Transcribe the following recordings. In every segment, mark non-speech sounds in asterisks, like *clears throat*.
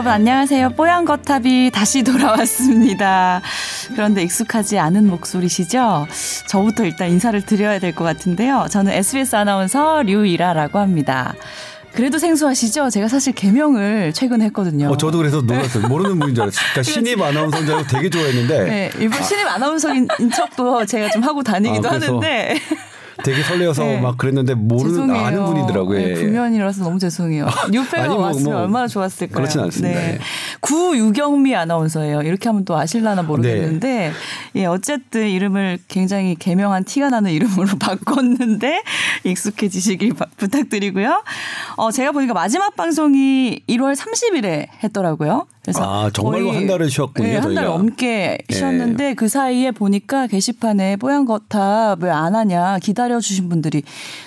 네, 여러분 안녕하세요. 뽀얀 거탑이 다시 돌아왔습니다. 그런데 익숙하지 않은 목소리시죠? 저부터 일단 인사를 드려야 될 것 같은데요. 저는 SBS 아나운서 류이라라고 합니다. 그래도 생소하시죠? 제가 사실 개명을 최근에 했거든요. 어, 저도 그래서 놀랐어요. 모르는 분인 줄 알았어요. 그러니까 신입 아나운서인 줄 알고 되게 좋아했는데. 네, 일본 신입 아나운서인 척도 제가 좀 하고 다니기도 아, 하는데. 되게 설레어서 네. 막 그랬는데 모르는 죄송해요. 아는 분이더라고요. 네, 불면이라서 너무 죄송해요. 뉴페가 *laughs* 아니, 뭐, 왔으면 뭐, 얼마나 좋았을까요? 그렇진 않습니다. 네. 네. 구유경미 아나운서예요. 이렇게 하면 또 아실라나 모르겠는데 네. 예, 어쨌든 이름을 굉장히 개명한 티가 나는 이름으로 *laughs* 바꿨는데 익숙해지시길 바, 부탁드리고요. 어, 제가 보니까 마지막 방송이 1월 30일에 했더라고요. 그래서 아 정말로 한 달을 쉬었군요. 네, 한달 넘게 쉬었는데 네. 그 사이에 보니까 게시판에 뽀얀 거탑 왜 안 하냐 기다려 주신 분들이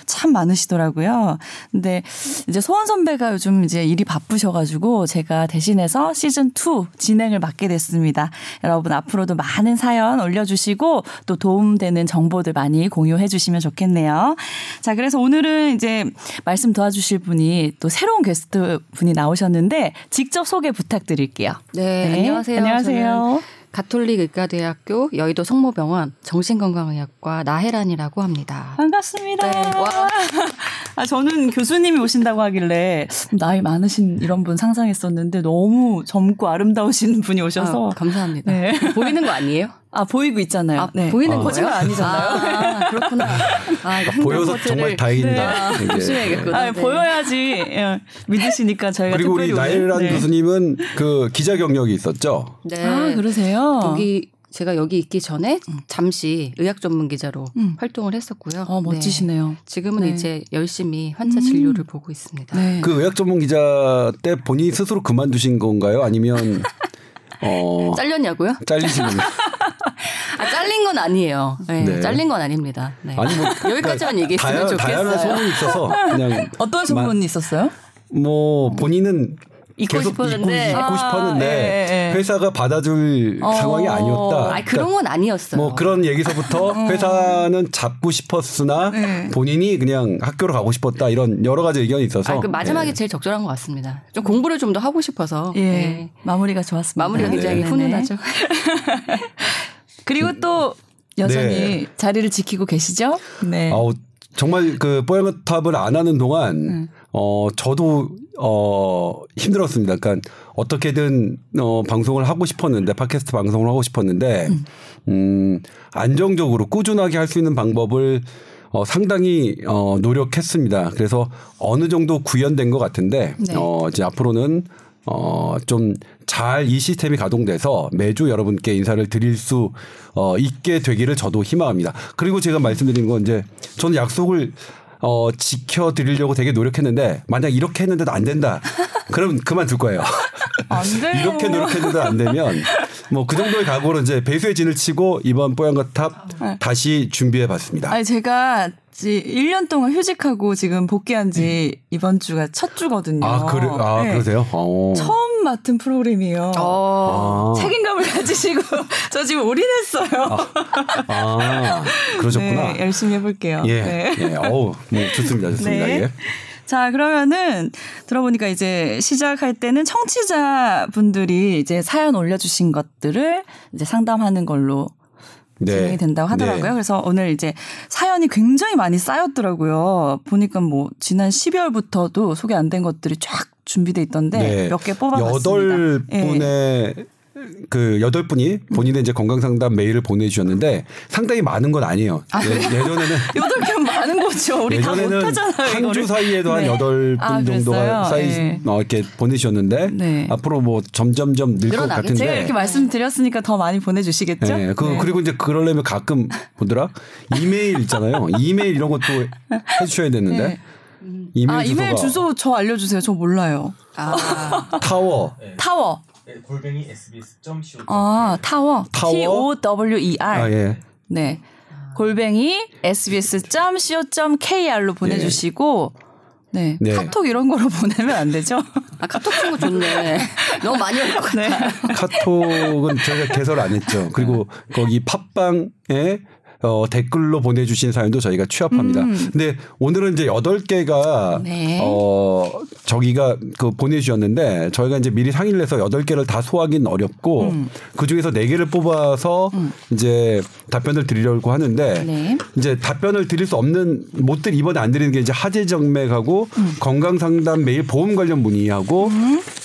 참 많으시더라고요. 근데 이제 소원 선배가 요즘 이제 일이 바쁘셔가지고 제가 대신해서 시즌 2 진행을 맡게 됐습니다. 여러분 앞으로도 많은 사연 올려주시고 또 도움되는 정보들 많이 공유해 주시면 좋겠네요. 자 그래서 오늘은 이제 말씀 도와주실 분이 또 새로운 게스트 분이 나오셨는데 직접 소개 부탁드릴게요. 드릴게요. 네, 네. 안녕하세요. 안녕하세요. 가톨릭 의과대학교 여의도 성모병원 정신건강의학과 나혜란이라고 합니다. 반갑습니다. 네. 와. *laughs* 아, 저는 교수님이 오신다고 하길래 나이 많으신 이런 분 상상했었는데 너무 젊고 아름다우신 분이 오셔서 아, 감사합니다. 네. 보이는 거 아니에요? 아 보이고 있잖아요. 아, 네. 보이는 아. 거짓말 아니잖아요. 아, 그렇구나. 아, 보여서 정말 다행입니다. 네. 조심해야겠구나. 아, 네. 보여야지 예, 믿으시니까 저희가 그리고 우리 나일란 네. 교수님은 그 기자 경력이 있었죠. 네. 아 그러세요? 여기 제가 여기 있기 전에 잠시 의학 전문 기자로 음. 활동을 했었고요. 어, 멋지시네요. 네. 지금은 이제 열심히 환자 진료를 음. 보고 있습니다. 그 의학 전문 기자 때 본인이 스스로 그만두신 건가요? 아니면 어... 잘렸냐고요? 잘리신 건가요? *laughs* 아, 잘린 건 아니에요. 네, 네. 잘린 건 아닙니다. 네. 아니 뭐 *laughs* 여기까지만 얘기했으면 다양, 좋겠어요. 다양한 소문이 있어서 그냥 *laughs* 어떤 소문이 있었어요? 뭐 본인은 있고 계속 싶었는데 있고, 있고 싶었는데 아, 예, 예. 회사가 받아줄 어. 상황이 아니었다. 아 그런 건 아니었어요. 뭐 그런 얘기서부터 어. *laughs* 회사는 잡고 싶었으나 네. 본인이 그냥 학교로 가고 싶었다 이런 여러 가지 의견이 있어서 아, 그 마지막에 예. 제일 적절한 것 같습니다. 좀 공부를 좀 더 하고 싶어서 예. 예. 마무리가 좋았습니다. 마무리가 굉장히 네. 훈훈하죠. *laughs* 그리고 또 여전히 네. 자리를 지키고 계시죠? 네. 어, 정말 그 뽀얀거탑을 안 하는 동안 음. 어 저도 어 힘들었습니다. 그러니까 어떻게든 어 방송을 하고 싶었는데 팟캐스트 방송을 하고 싶었는데 음, 음 안정적으로 꾸준하게 할 수 있는 방법을 어 상당히 어 노력했습니다. 그래서 어느 정도 구현된 것 같은데 네. 어 이제 앞으로는 어, 좀 잘 이 시스템이 가동돼서 매주 여러분께 인사를 드릴 수 어, 있게 되기를 저도 희망합니다. 그리고 제가 말씀드린 건 이제 저는 약속을 어, 지켜드리려고 되게 노력했는데 만약 이렇게 했는데도 안 된다. 그럼 그만둘 거예요. 이렇게 노력했는데 안 되면 뭐 그 정도의 각오로 이제 배수의 진을 치고 이번 뽀얀거탑 네. 다시 준비해 봤습니다. 아니 제가 1년 동안 휴직하고 지금 복귀한 지 음. 이번 주가 첫 주거든요. 아, 그래, 아, 네. 그러세요? 오. 처음 맡은 프로그램이에요. 아. 책임감을 가지시고 *laughs* 저 지금 올인했어요. 아, 아 그러셨구나. 네, 열심히 해볼게요. 예. 네. 예. 어우, 네, 좋습니다. 좋습니다. 네. 예. 자, 그러면은 들어보니까 이제 시작할 때는 청취자 분들이 이제 사연 올려주신 것들을 이제 상담하는 걸로 네. 진행이 된다고 하더라고요. 네. 그래서 오늘 이제 사연이 굉장히 많이 쌓였더라고요. 보니까 뭐 지난 12월부터도 소개 안 된 것들이 쫙 준비돼 있던데 네. 몇개 뽑아봤습니다. 여덟 분의 예. 그 여덟 분이 본인의 이제 건강 상담 메일을 보내주셨는데 상당히 많은 건 아니에요. 아, 예, 전에는 *laughs* 여덟 개면 많은 거죠. 우리 예전에는 한 주 사이에도 네. 한 여덟 분 아, 정도가 사이 네. 어, 이렇게 보내주셨는데 네. 앞으로 뭐 점점점 늘 것 같은데 제가 이렇게 말씀드렸으니까 더 많이 보내주시겠죠. 네. 그, 네. 그리고 이제 그러려면 가끔 보더라 이메일 있잖아요. 이메일 이런 것도 해주셔야 되는데. 네. 이메일, 아, 이메일 주소 저 알려주세요. 저 몰라요. 아. *laughs* 타워. 타워. 네, 골뱅이 sbs.co. 아 타워. 타워. T O W E R. 아 예. 네. 골뱅이 sbs.co.kr로 보내주시고. 네. 네. 카톡 이런 거로 *laughs* 보내면 안 되죠? 아, 카톡 친구 좋네. 너무 많이 올 것 같아요. 네. 카톡은 저희가 개설 안 했죠. 그리고 거기 팟빵에 어, 댓글로 보내주신 사연도 저희가 취합합니다. 음. 근데 오늘은 이제 여덟 개가 네. 어, 저기가 그 보내주셨는데 저희가 이제 미리 상의를 해서 여덟 개를 다 소화하기는 어렵고 음. 그 중에서 네 개를 뽑아서 이제 답변을 드리려고 하는데 네. 이제 답변을 드릴 수 없는 못들 이번에 안 드리는 게 이제 하재 정맥하고 음. 건강 상담 매일 보험 관련 문의하고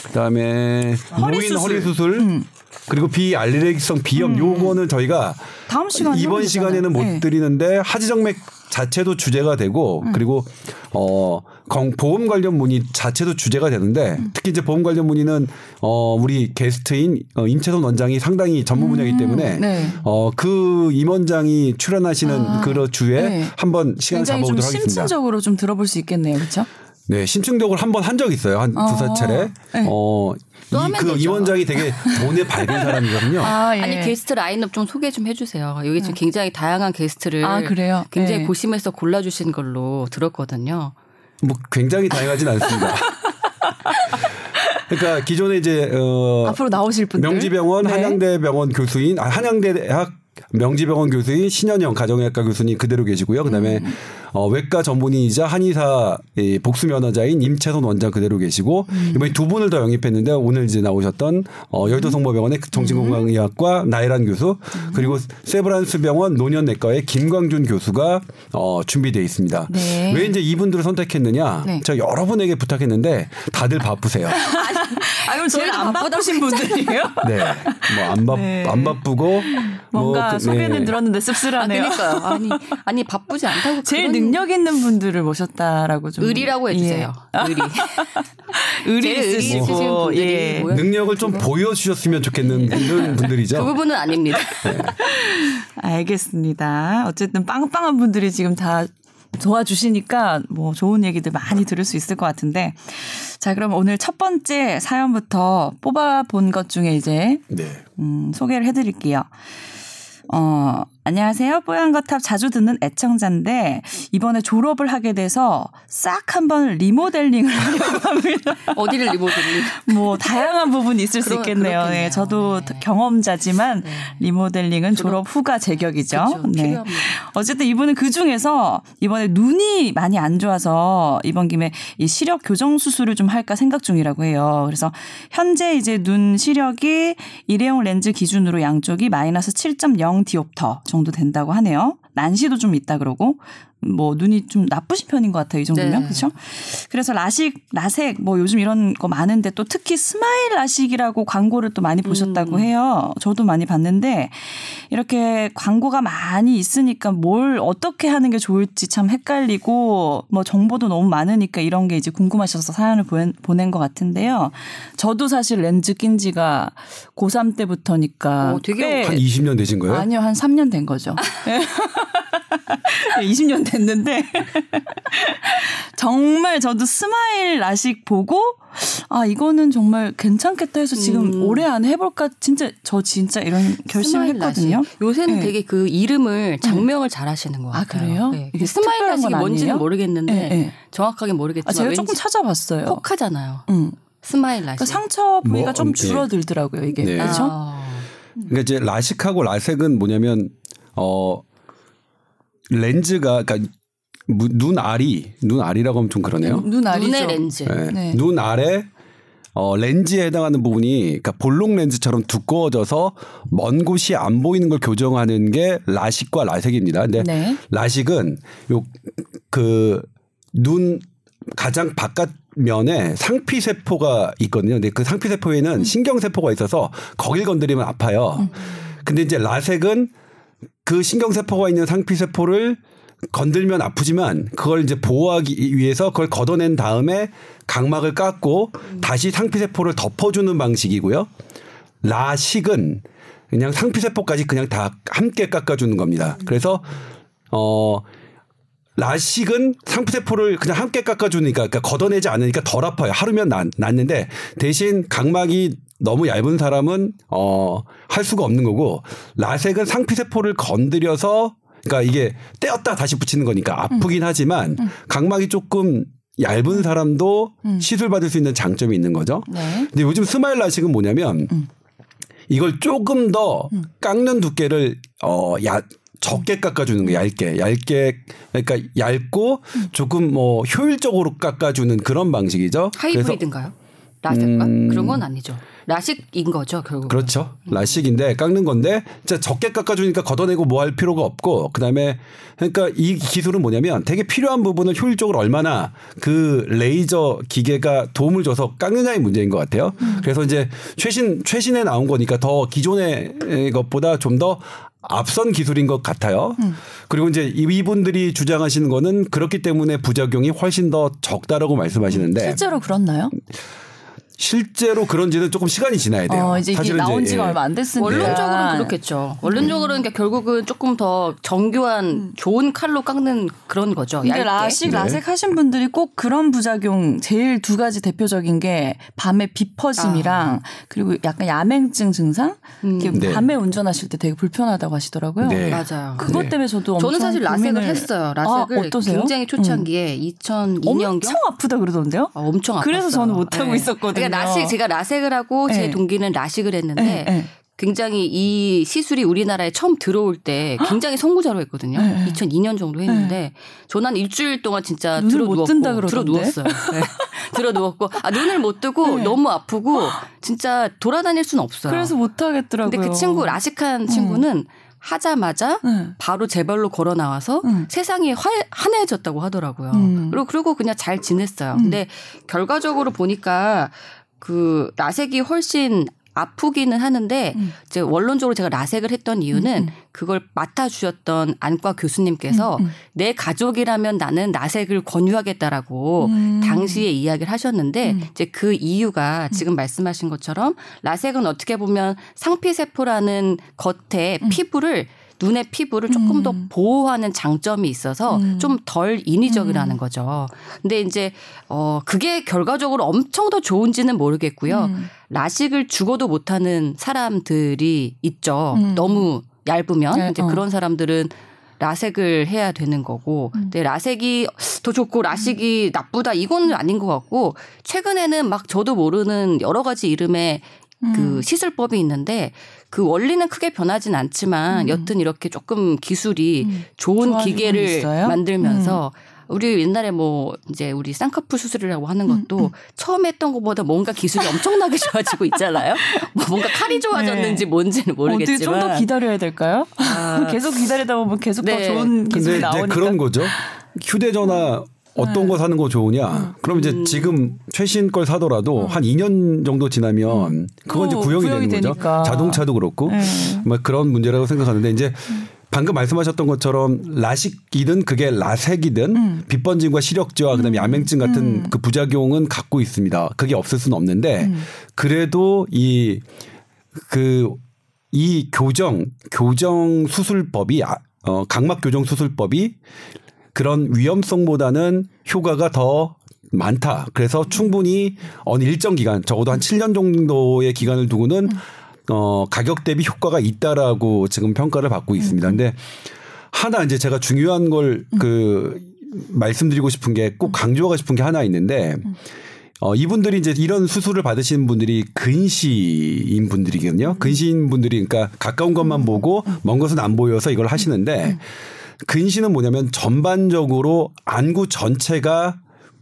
그다음에 허리 노인 수술. 허리 수술 음. 그리고 비알레르기성 비염 요거는 저희가 다음 시간에 이번 하면 시간에는 못. 네. 드리는데 하지정맥 자체도 주제가 되고 음. 그리고 어 건- 보험 관련 문의 자체도 주제가 되는데 음. 특히 이제 보험 관련 문의는 어 우리 게스트인 어, 임채선 원장이 상당히 전문 분야이기 때문에 네. 어그 임원장이 출연하시는 아, 그 주에 네. 한번 좀 잡아보도록 하겠습니다. 심층적으로 좀 들어볼 수 있겠네요, 그렇죠? 네, 심층적으로 한 번 한 적 있어요. 한 어, 두세 차례. 네. 어, 또 하면 이, 그 되죠. 임원장이 되게 돈에 밝은 사람이거든요. *laughs* 아, 예. 아니 게스트 라인업 좀 소개 좀 해주세요. 여기 지금 굉장히 다양한 게스트를 아, 그래요? 굉장히 네. 고심해서 골라주신 걸로 들었거든요. 뭐 굉장히 다양하진 않습니다. 그러니까 기존에 이제 어 앞으로 나오실 분들 명지병원 네. 한양대 병원 교수인 아, 한양대학 명지병원 교수인 신현영 가정의학과 교수님 그대로 계시고요. 그다음에 음. 어, 외과 전문의이자 한의사 이 복수 면허자인 임채선 원장 그대로 계시고 음. 이번에 두 분을 더 영입했는데 오늘 이제 나오셨던 어, 여의도 성모병원의 정신건강의학과 나이란 교수 음. 그리고 세브란스 병원 노년내과의 김광준 교수가 어, 준비되어 있습니다. 네. 왜 이제 이분들을 선택했느냐? 네. 제가 여러분에게 부탁했는데 다들 바쁘세요. *laughs* 아, 그럼 제일 안 바쁘신 분들이에요? 네. 뭐 안 바, 네. 안 바쁘고 뭔가 뭐 그- 소개는 네. 들었는데 아, 씁쓸하네요. 그러니까요. 아니 아니 바쁘지 않다고 제일 그런 능력 있는 분들을 모셨다라고 좀 의리라고 해주세요. 의리. 예. 의리 제일 의리 있으신 있으시고 분들이 예. 능력을 좀 보여주셨으면 좋겠는 이런 그 분들이죠. 부분은 아닙니다. 알겠습니다. 어쨌든 빵빵한 분들이 지금 다 도와주시니까 뭐 좋은 얘기들 많이 들을 수 있을 것 같은데 자 그럼 오늘 첫 번째 사연부터 뽑아본 것 중에 이제 네. 음, 소개를 해드릴게요. 어, 안녕하세요. 뽀얀거탑 자주 듣는 애청자인데 이번에 졸업을 하게 돼서 싹 한번 리모델링을 *laughs* 하려고 합니다. 어디를 리모델링? 뭐 다양한 부분이 있을 수 그러- 있겠네요. 그렇겠네요. 네, 저도 네. 경험자지만 네. 리모델링은 졸업 후가 제격이죠. 그렇죠. 네. 필요합니다. 어쨌든 이분은 그 중에서 이번에 눈이 많이 안 좋아서 이번 김에 이 시력 교정 수술을 좀 할까 생각 중이라고 해요. 그래서 현재 이제 눈 시력이 일회용 렌즈 기준으로 양쪽이 마이너스 7.0 디옵터 정도 된다고 하네요. 난시도 좀 있다 그러고 뭐 눈이 좀 나쁘신 편인 것 같아요. 이 정도면 네. 그렇죠? 그래서 라식, 라섹 뭐 요즘 이런 거 많은데 또 특히 스마일 라식이라고 광고를 또 많이 보셨다고 음. 해요. 저도 많이 봤는데 이렇게 광고가 많이 있으니까 뭘 어떻게 하는 게 좋을지 참 헷갈리고 뭐 정보도 너무 많으니까 이런 게 이제 궁금하셔서 사연을 보낸, 보낸 것 같은데요. 저도 사실 렌즈 낀 지가 고3 때부터니까 어, 되게 꽤 한 20년 되신 거예요? 아니요, 한 3년 된 거죠. *laughs* *laughs* 20년 됐는데 *laughs* 정말 저도 스마일 라식 보고 아 이거는 정말 괜찮겠다 해서 지금 음. 올해 안에 해볼까 진짜 저 진짜 이런 결심을 스마일 했거든요. 라식. 요새는 네. 되게 그 이름을 작명을 잘 하시는 것 아, 같아요. 그래요? 네. 이게 스마일 특별한 라식이 건 뭔지는 아니에요? 모르겠는데 네, 네. 정확하게 모르겠지만 아 제가 조금 찾아봤어요. 혹하잖아요. 응. 스마일 라식. 그러니까 상처 부위가 뭐, 좀 음, 줄어들더라고요 이게 네. 그렇죠? 아. 그러니까 이제 라식하고 라섹은 뭐냐면 어 렌즈가 그러니까 무- 눈 알이 눈 알이라고 하면 좀 그러네요. 눈 알이죠. 눈의 렌즈. 네. 네. 눈 아래 어, 렌즈에 해당하는 부분이 그러니까 볼록 렌즈처럼 두꺼워져서 먼 곳이 안 보이는 걸 교정하는 게 라식과 라섹입니다. 근데 네. 라식은 요 그 눈 가장 바깥 면에 상피 세포가 있거든요. 근데 그 상피 세포에는 신경 세포가 있어서 거길 건드리면 아파요. 근데 이제 라섹은 그 신경 세포가 있는 상피 세포를 건들면 아프지만 그걸 이제 보호하기 위해서 그걸 걷어낸 다음에 각막을 깎고 다시 상피 세포를 덮어주는 방식이고요. 라식은 그냥 상피 세포까지 그냥 다 함께 깎아주는 겁니다. 그래서 어 라식은 상피세포를 그냥 함께 깎아주니까 그러니까 걷어내지 않으니까 덜 아파요. 하루면 낫, 낫는데 대신 각막이 너무 얇은 사람은 어 할 수가 없는 거고 라섹은 상피 세포를 건드려서 그러니까 이게 떼었다 다시 붙이는 거니까 아프긴 하지만 각막이 조금 얇은 사람도 시술 받을 수 있는 장점이 있는 거죠. 네. 근데 요즘 스마일 라식은 뭐냐면 이걸 조금 더 깎는 두께를 어, 야, 적게 깎아주는 거 얇게. 얇게 그러니까 얇고 조금 뭐 효율적으로 깎아주는 그런 방식이죠. 하이브리드인가요? 라섹과? 음... 그런 건 아니죠. 라식인 거죠 결국. 그렇죠. 라식인데 깎는 건데 진짜 적게 깎아 주니까 걷어내고 뭐 할 필요가 없고 그다음에 그러니까 이 기술은 뭐냐면 되게 필요한 부분을 효율적으로 얼마나 그 레이저 기계가 도움을 줘서 깎느냐의 문제인 것 같아요. 음. 그래서 이제 최신 최신에 나온 거니까 더 기존의 것보다 좀 더 앞선 기술인 것 같아요. 음. 그리고 이제 이분들이 주장하시는 거는 그렇기 때문에 부작용이 훨씬 더 적다라고 말씀하시는데 실제로 그렇나요? 실제로 그런지는 조금 시간이 지나야 돼요. 어, 이제 이게 나온 지가 예. 얼마 안 됐으니까. 원론적으로는 그렇겠죠. 원론적으로는 음. 그러니까 결국은 조금 더 정교한 음. 좋은 칼로 깎는 그런 거죠. 근데 라식, 네. 라섹 하신 분들이 꼭 그런 부작용 제일 두 가지 대표적인 게 밤에 비 퍼짐이랑 아. 그리고 약간 야맹증 증상. 음. 네. 밤에 운전하실 때 되게 불편하다고 하시더라고요. 네. 맞아요. 그것 네. 때문에 저도 저는 사실 라섹을 했어요. 라섹을 아, 어떠세요? 굉장히 초창기에 음. 2002년경 엄청 아프다 그러던데요? 아, 엄청 아팠어요. 그래서 저는 못 하고 네. 있었거든요. 그러니까 라식 제가 라섹을 하고 제 네. 동기는 라식을 했는데 네. 굉장히 이 시술이 우리나라에 처음 들어올 때 굉장히 선구자로 했거든요. 네. 2002년 정도 했는데 네. 저는 일주일 동안 진짜 들어 누웠고 들어 누웠어요. 네. *laughs* 들어 누웠고 아 눈을 못 뜨고 네. 너무 아프고 진짜 돌아다닐 수는 없어요. 그래서 못 하겠더라고요. 근데 그 친구 라식한 친구는 하자마자 네. 바로 제발로 걸어 나와서 음. 세상이 화, 환해졌다고 하더라고요. 음. 그리고 그리고 그냥 잘 지냈어요. 음. 근데 결과적으로 보니까 그 라섹이 훨씬 아프기는 하는데 음. 이제 원론적으로 제가 라섹을 했던 이유는 음, 음. 그걸 맡아 주셨던 안과 교수님께서 음, 음. 내 가족이라면 나는 라섹을 권유하겠다라고 음. 당시에 이야기를 하셨는데 이제 그 이유가 지금 말씀하신 것처럼 라섹은 어떻게 보면 상피세포라는 겉에 피부를 눈의 피부를 조금 음. 더 보호하는 장점이 있어서 음. 좀덜 인위적이라는 음. 거죠. 근데 이제 어 그게 결과적으로 엄청 더 좋은지는 모르겠고요. 음. 라식을 죽어도 못하는 사람들이 있죠. 음. 너무 얇으면 네, 이제 어. 그런 사람들은 라섹을 해야 되는 거고, 음. 근데 라섹이 더 좋고 라식이 나쁘다 이건 아닌 것 같고 최근에는 막 저도 모르는 여러 가지 이름의 그 음. 시술법이 있는데 그 원리는 크게 변하진 않지만 음. 여튼 이렇게 조금 기술이 음. 좋은 기계를 만들면서 음. 우리 옛날에 뭐 이제 우리 쌍꺼풀 수술이라고 하는 음, 것도 음, 처음 했던 것보다 뭔가 기술이 엄청나게 *laughs* 좋아지고 있잖아요. 뭐 뭔가 칼이 좋아졌는지 네. 뭔지는 모르겠지만 좀더 기다려야 될까요? 아. *laughs* 계속 기다리다 보면 계속 네. 더 좋은 기술이 나오니까. 그런 거죠. *laughs* 휴대전화 어떤 네. 거 사는 거 좋으냐? 음. 그럼 이제 지금 최신 걸 사더라도 음. 한 2년 정도 지나면 음. 그건 이제 구형이, 구형이 되는 되니까. 거죠. 자동차도 그렇고 네. 뭐 그런 문제라고 생각하는데 이제 방금 말씀하셨던 것처럼 라식이든 그게 라색이든 음. 빛번짐과 시력저하 그다음에 음. 야맹증 같은 음. 그 부작용은 갖고 있습니다. 그게 없을 수는 없는데 음. 그래도 이 그 이 교정 교정 수술법이 아, 어 각막 교정 수술법이 그런 위험성보다는 효과가 더 많다. 그래서 충분히 어느 일정 기간 적어도 한 7년 정도의 기간을 두고는 어 가격 대비 효과가 있다라고 지금 평가를 받고 있습니다. 근데 하나 이제 제가 중요한 걸그 말씀드리고 싶은 게 꼭 강조하고 싶은 게 하나 있는데 어, 이분들이 이제 이런 수술을 받으시는 분들이 근시인 분들이거든요. 근시인 분들이 그러니까 가까운 것만 보고 먼 것은 안 보여서 이걸 하시는데 근시는 뭐냐면 전반적으로 안구 전체가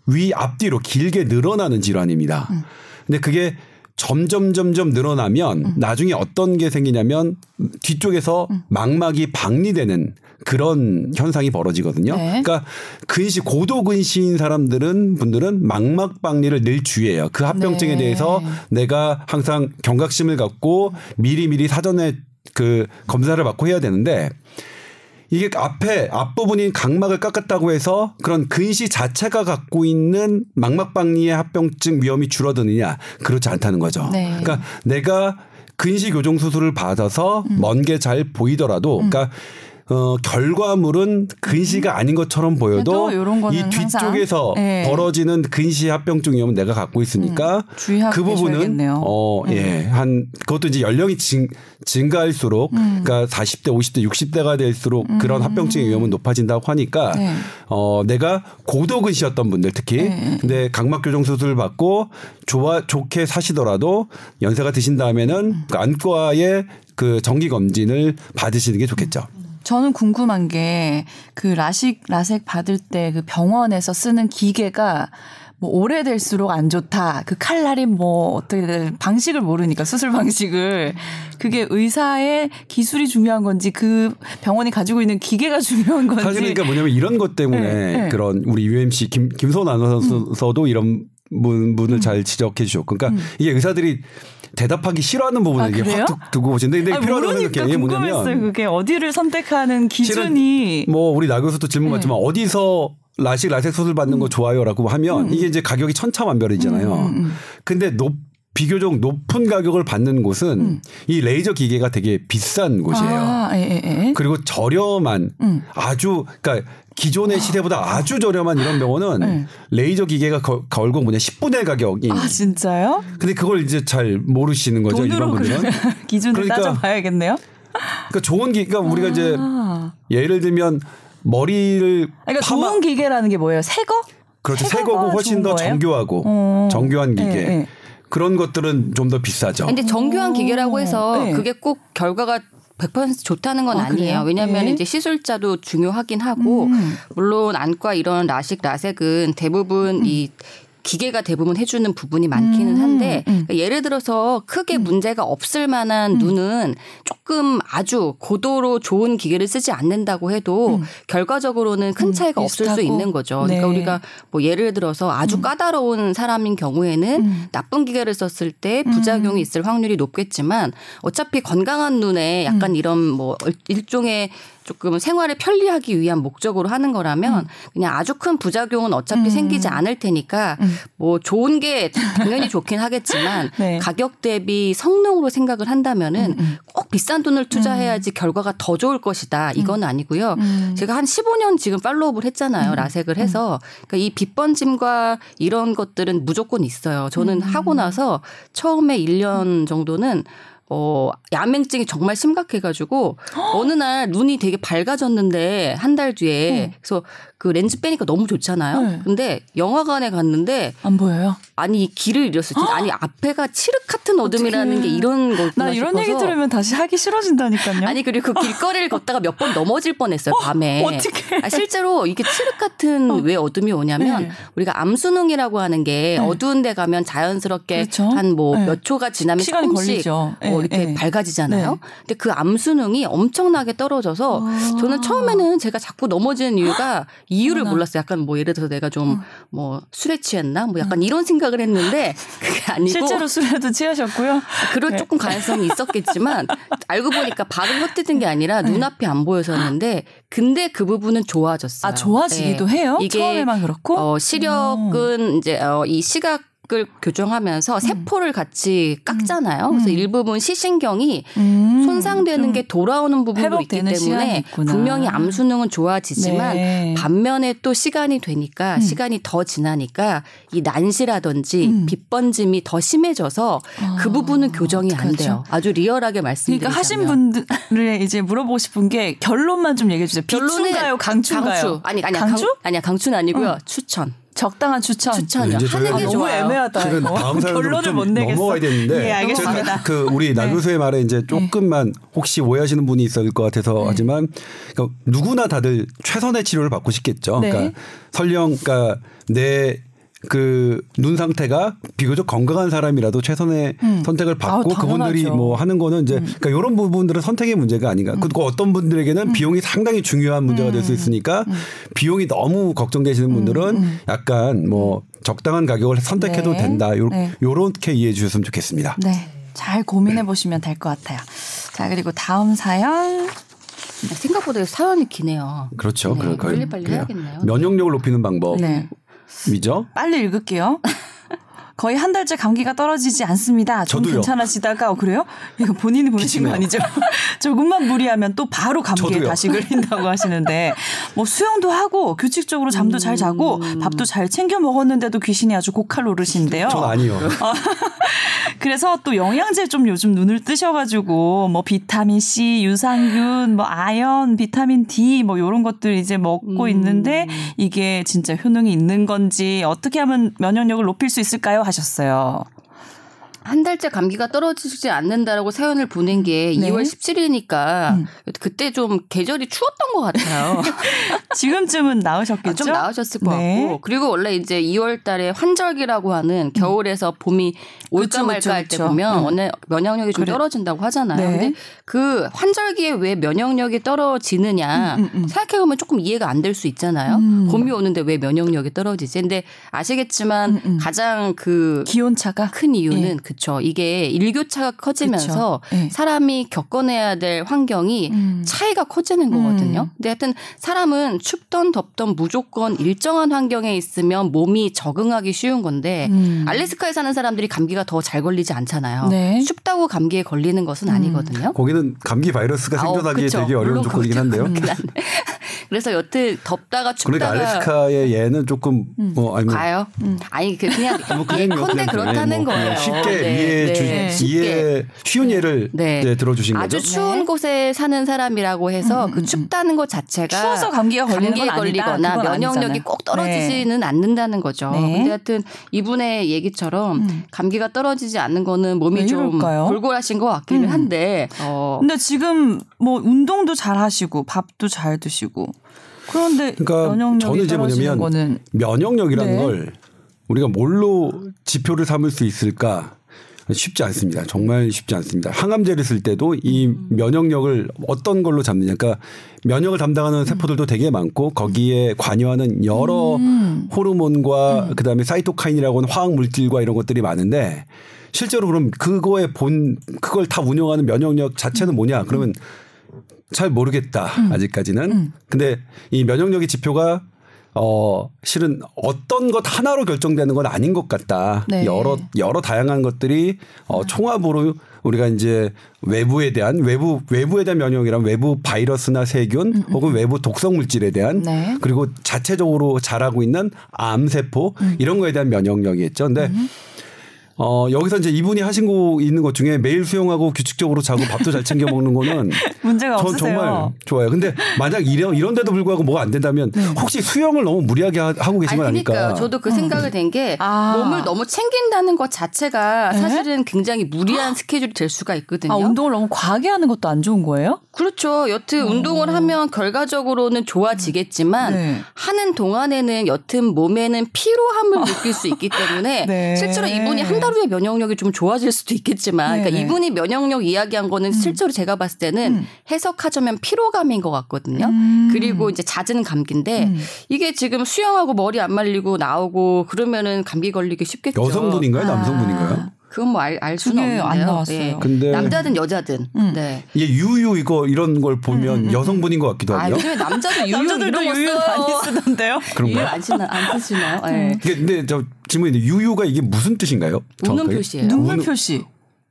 위 앞뒤로 길게 늘어나는 질환입니다. 음. 근데 그게 점점 점점 늘어나면 음. 나중에 어떤 게 생기냐면 뒤쪽에서 음. 망막이 박리되는 그런 현상이 벌어지거든요. 네. 그러니까 근시 고도 근시인 사람들은 분들은 망막 박리를 늘 주의해요. 그 합병증에 네. 대해서 내가 항상 경각심을 갖고 미리미리 사전에 그 검사를 받고 해야 되는데 이게 앞에 앞부분인 각막을 깎았다고 해서 그런 근시 자체가 갖고 있는 망막박리의 합병증 위험이 줄어드느냐 그렇지 않다는 거죠. 네. 그러니까 내가 근시 교정 수술을 받아서 음. 먼게 잘 보이더라도 음. 그러니까 어, 결과물은 근시가 아닌 것처럼 보여도 이 뒤쪽에서 네. 벌어지는 근시 합병증 위험은 내가 갖고 있으니까 음, 그 부분은 어, 음. 예, 한 그것도 이제 연령이 증, 증가할수록 음. 그러니까 40대, 50대, 60대가 될수록 음. 그런 합병증의 위험은 높아진다고 하니까 네. 어, 내가 고도 근시였던 분들 특히 네. 근데 각막 교정 수술을 받고 좋아 좋게 사시더라도 연세가 드신 다음에는 그 안과의 그 정기 검진을 받으시는 게 좋겠죠. 저는 궁금한 게 그 라식 라섹 받을 때 그 병원에서 쓰는 기계가 뭐 오래될수록 안 좋다. 그 칼날이 뭐 어떻게 방식을 모르니까 수술 방식을 그게 의사의 기술이 중요한 건지 그 병원이 가지고 있는 기계가 *laughs* 중요한 건지. 사실 그러니까 뭐냐면 이런 것 때문에 네, 네. 그런 우리 UMC 김 김선 아나운서도 음. 이런 분, 분을 음. 잘 지적해 주셨고 그러니까 음. 이게 의사들이 대답하기 싫어하는 부분을 아, 이게 확 두고 보시는데 근데 필요하다는 게 뭐냐면 그게 어디를 선택하는 기준이 뭐 우리 나 교수도 질문 받지만 네. 어디서 라식 라섹 수술 받는 거 음. 좋아요라고 하면 음. 이게 이제 가격이 천차만별이잖아요. 음, 음, 음. 근데 높 비교적 높은 가격을 받는 곳은 음. 이 레이저 기계가 되게 비싼 곳이에요. 아, 에, 에, 에. 그리고 저렴한 아주 그러니까 기존의 시대보다 아주 저렴한 이런 병원은 네. 레이저 기계가 거, 결국 뭐냐 10분의 가격이. 아 진짜요? 근데 그걸 이제 잘 모르시는 거죠 일반 분들은. *laughs* 기준을 그러니까, 따져봐야겠네요. 그러니까 좋은 기, 그러니까 우리가 이제 아. 예를 들면 머리를 그러니까 파마... 좋은 기계라는 게 뭐예요? 새 거? 그렇죠. 새 거고 훨씬 더 거예요? 정교하고 어. 정교한 기계. 네, 네. 그런 것들은 좀 더 비싸죠. 근데 정교한 기계라고 해서 네. 그게 꼭 결과가 100% 좋다는 건 아, 니에요 왜냐하면 네. 이제 시술자도 중요하긴 하고 음. 물론 안과 이런 라식 라섹은 대부분 음. 이 기계가 대부분 해주는 부분이 많기는 음, 한데 음, 음. 예를 들어서 크게 음. 문제가 없을 만한 음. 눈은 조금 아주 고도로 좋은 기계를 쓰지 않는다고 해도 음. 결과적으로는 큰 차이가 없을 수 있는 거죠. 그러니까 네. 그러니까 우리가 뭐 예를 들어서 아주 까다로운 사람인 경우에는 나쁜 기계를 썼을 때 부작용이 있을 확률이 높겠지만 어차피 건강한 눈에 약간 이런 뭐 일종의 조금 생활을 편리하기 위한 목적으로 하는 거라면 음. 그냥 아주 큰 부작용은 어차피 음. 생기지 않을 테니까 음. 뭐 좋은 게 당연히 좋긴 하겠지만 *laughs* 네. 가격 대비 성능으로 생각을 한다면은 음, 음. 꼭 비싼 돈을 투자해야지 음. 결과가 더 좋을 것이다. 이건 아니고요. 제가 한 15년 지금 팔로우업을 했잖아요. 라섹을 해서 그러니까 이 빗번짐과 이런 것들은 무조건 있어요. 저는 하고 나서 처음에 1년 정도는 어, 야맹증이 정말 심각해가지고 어느 날 눈이 되게 밝아졌는데 한 달 뒤에 어. 그래서 그 렌즈 빼니까 너무 좋잖아요. 네. 근데 영화관에 갔는데 안 보여요. 아니 길을 잃었어 요. 아니 앞에가 칠흑 같은 어둠이라는 게 이런 거구나 나 이런 싶어서. 얘기 들으면 다시 하기 싫어진다니까요. 아니 그리고 그 길거리를 걷다가 몇 번 넘어질 뻔 했어요 어? 밤에. 어떻게? 아, 실제로 이게 칠흑 같은 어. 왜 어둠이 오냐면 네. 우리가 암수능이라고 하는 게 네. 어두운 데 가면 자연스럽게 그렇죠? 한뭐 몇 네. 초가 지나면 시간이 걸리죠. 어, 이렇게 네. 밝아지잖아요. 네. 근데 그 암수능이 엄청나게 떨어져서 아. 저는 처음에는 제가 자꾸 넘어지는 이유가 이유를 어머나. 몰랐어요. 약간 뭐 예를 들어서 내가 좀뭐 뭐 술에 취했나 뭐 약간 음. 이런 생각을 했는데 그게 아니고 실제로 술에도 취하셨고요. 그럴 네. 조금 가능성이 있었겠지만 알고 보니까 발을 헛디딘 게 아니라 네. 눈앞이 안 보여서였는데 근데 그 부분은 좋아졌어요. 아 좋아지기도 네. 해요? 이게 처음에만 그렇고 어, 시력은 음. 이제 어, 이 시각 을 교정하면서 음. 세포를 같이 깎잖아요. 그래서 음. 일부분 시신경이 음. 손상되는 게 돌아오는 부분도 있기 때문에 분명히 암 수능은 좋아지지만 네. 반면에 또 시간이 되니까 음. 시간이 더 지나니까 이 난시라든지 음. 빗번짐이 더 심해져서 아. 그 부분은 교정이 안 돼요. 아주 리얼하게 말씀드리자면 그러니까 하신 분들을 이제 물어보고 싶은 게 결론만 좀 얘기해 주세요. 비추인가요, 강추인가요? 강추. 아니 아니야 강추? 강, 아니야 강추는 아니고요. 어. 추천. 적당한 추천. 추천이요. 하는 게 너무 좋아요. 애매하다. 실은 다음 *laughs* 사연으로 좀 넘어가야 되는데. 예, 알겠습니다. 그 우리 나 교수의 네. 말에 이제 조금만 혹시 오해하시는 분이 있을 것 같아서 네. 하지만 그러니까 누구나 다들 최선의 치료를 받고 싶겠죠. 네. 그러니까 설령 그러니까 내 그 눈 상태가 비교적 건강한 사람이라도 최선의 음. 선택을 받고 아, 그분들이 뭐 하는 거는 이제 음. 그러니까 이런 부분들은 선택의 문제가 아닌가. 음. 그리고 어떤 분들에게는 음. 비용이 상당히 중요한 문제가 될 수 있으니까 음. 비용이 너무 걱정되시는 분들은 음, 약간 뭐 적당한 가격을 선택해도 네. 된다. 요, 네. 요렇게 이해해 주셨으면 좋겠습니다. 네. 잘 고민해 보시면 될 것 같아요. 자, 그리고 다음 사연 생각보다 사연이 기네요. 그렇죠. 네. 빨리 빨리 해야겠네요. 면역력을 높이는 방법. 네. 미죠? 빨리 읽을게요. 거의 한 달째 감기가 떨어지지 않습니다. 좀 저도요. 괜찮아지다가 어, 그래요? 이거 본인이 보내신 거 아니죠? *laughs* 조금만 무리하면 또 바로 감기에 저도요. 다시 걸린다고 하시는데 뭐 수영도 하고 규칙적으로 잠도 음. 잘 자고 음. 밥도 잘 챙겨 먹었는데도 귀신이 아주 고칼로르신데요. 전 아니요. 어, *laughs* 그래서 또 영양제 좀 요즘 눈을 뜨셔가지고 뭐 비타민 C, 유산균, 뭐 아연, 비타민 D 뭐 이런 것들 이제 먹고 음. 있는데 이게 진짜 효능이 있는 건지 어떻게 하면 면역력을 높일 수 있을까요? 하셨어요. 한 달째 감기가 떨어지지 않는다라고 사연을 보낸 게 네. 2월 17일이니까 음. 그때 좀 계절이 추웠던 것 같아요. *laughs* 지금쯤은 나으셨겠죠? 아, 좀 나으셨을 것 네. 같고 그리고 원래 이제 2월 달에 환절기라고 하는 겨울에서 봄이 올까 말까 할 때 보면 원래 면역력이 좀 그래. 떨어진다고 하잖아요. 네. 근데 그 환절기에 왜 면역력이 떨어지느냐 음, 음, 음. 생각해보면 조금 이해가 안 될 수 있잖아요. 음. 봄이 오는데 왜 면역력이 떨어지지? 근데 아시겠지만 음, 가장 그 기온차가 큰 이유는 예. 그쵸 이게 일교차가 커지면서 예. 사람이 겪어내야 될 환경이 차이가 커지는 거거든요. 근데 하여튼 사람은 춥던 덥던 무조건 일정한 환경에 있으면 몸이 적응하기 쉬운 건데 알래스카에 사는 사람들이 감기가 더 잘 걸리지 않잖아요. 네. 춥다고 감기에 걸리는 것은 아니거든요. 거기는 감기 바이러스가 생존하기 아, 되게 어려운 조건이긴 한데요. *laughs* 그래서 여태 덥다가 춥다가 그러니까 알래스카의 얘는 조금 음. 뭐 아니 가요. 음. 아니 그 그냥 예컨대 그렇다는 뭐 거예요. 쉽게 네. 이해 주, 네. 이해 쉬운 예를 네. 네. 들어주신 아주 거죠. 추운 곳에 사는 사람이라고 해서 음, 그 춥다는 것 자체가 추워서 감기가 걸리는 감기에 걸리거나 면역력이 아니잖아요. 꼭 떨어지지는 네. 않는다는 거죠. 네. 근데 하여튼 이분의 얘기처럼 음. 감기가 떨어지지 않는 거는 몸이 좀 골골하신 것 같기는 음. 한데. 어. 근데 지금 뭐 운동도 잘 하시고 밥도 잘 드시고 그런데 그러니까 면역력이 저는 이제 뭐냐면 거는 면역력이라는 네. 걸 우리가 뭘로 지표를 삼을 수 있을까? 쉽지 않습니다. 정말 쉽지 않습니다. 항암제를 쓸 때도 이 음. 면역력을 어떤 걸로 잡느냐. 그러니까 면역을 담당하는 음. 세포들도 되게 많고 거기에 관여하는 여러 음. 호르몬과 음. 그다음에 사이토카인이라고 하는 화학 물질과 이런 것들이 많은데 실제로 그럼 그거에 본 그걸 다 운영하는 면역력 자체는 뭐냐? 그러면 잘 모르겠다 음. 아직까지는. 음. 근데 이 면역력의 지표가 어 실은 어떤 것 하나로 결정되는 건 아닌 것 같다. 네. 여러 여러 다양한 것들이 어 총합으로 우리가 이제 외부에 대한 외부 외부에 대한 면역이란 외부 바이러스나 세균 음, 음, 혹은 외부 독성 물질에 대한 네. 그리고 자체적으로 자라고 있는 암 세포 음. 이런 거에 대한 면역력이겠죠. 근데 음. 어, 여기서 이제 이분이 하신 거 있는 것 중에 매일 수영하고 규칙적으로 자고 밥도 잘 챙겨 먹는 거는 *laughs* 문제가 전 없으세요. 정말 좋아요. 근데 만약 이런 이런데도 불구하고 뭐가 안 된다면 네. 혹시 수영을 너무 무리하게 하 고 계신 건 아닐까? 저도 그 생각을 된게 아. 몸을 너무 챙긴다는 것 자체가 네? 사실은 굉장히 무리한 스케줄이 될 수가 있거든요. 아, 운동을 너무 과하게 하는 것도 안 좋은 거예요? 그렇죠. 여튼 오. 운동을 하면 결과적으로는 좋아지겠지만 네. 하는 동안에는 여튼 몸에는 피로함을 느낄 수 있기 때문에 *laughs* 네. 실제로 이분이 한 하루에 면역력이 좀 좋아질 수도 있겠지만 그러니까 이분이 면역력 이야기한 거는 음. 실제로 제가 봤을 때는 음. 해석하자면 피로감인 것 같거든요. 음. 그리고 이제 잦은 감기인데 음. 이게 지금 수영하고 머리 안 말리고 나오고 그러면은 감기 걸리기 쉽겠죠. 여성분인가요, 아. 남성분인가요? 그건 뭐알 알 수는 없는데요. 안 나왔어요. 네. 근데 남자든 여자든. 음. 네. 예, 유유 이거 이런 걸 보면 음, 음, 여성분인 것 같기도 하고요. 아, 남자도 유유 남자들도 유유 많이 *laughs* 쓰던데요. 유유 안 쓰나 안 쓰시나요? 네. 근데 저 질문인데 유유가 이게 무슨 뜻인가요? 우는 표시예요. 눈물 표시.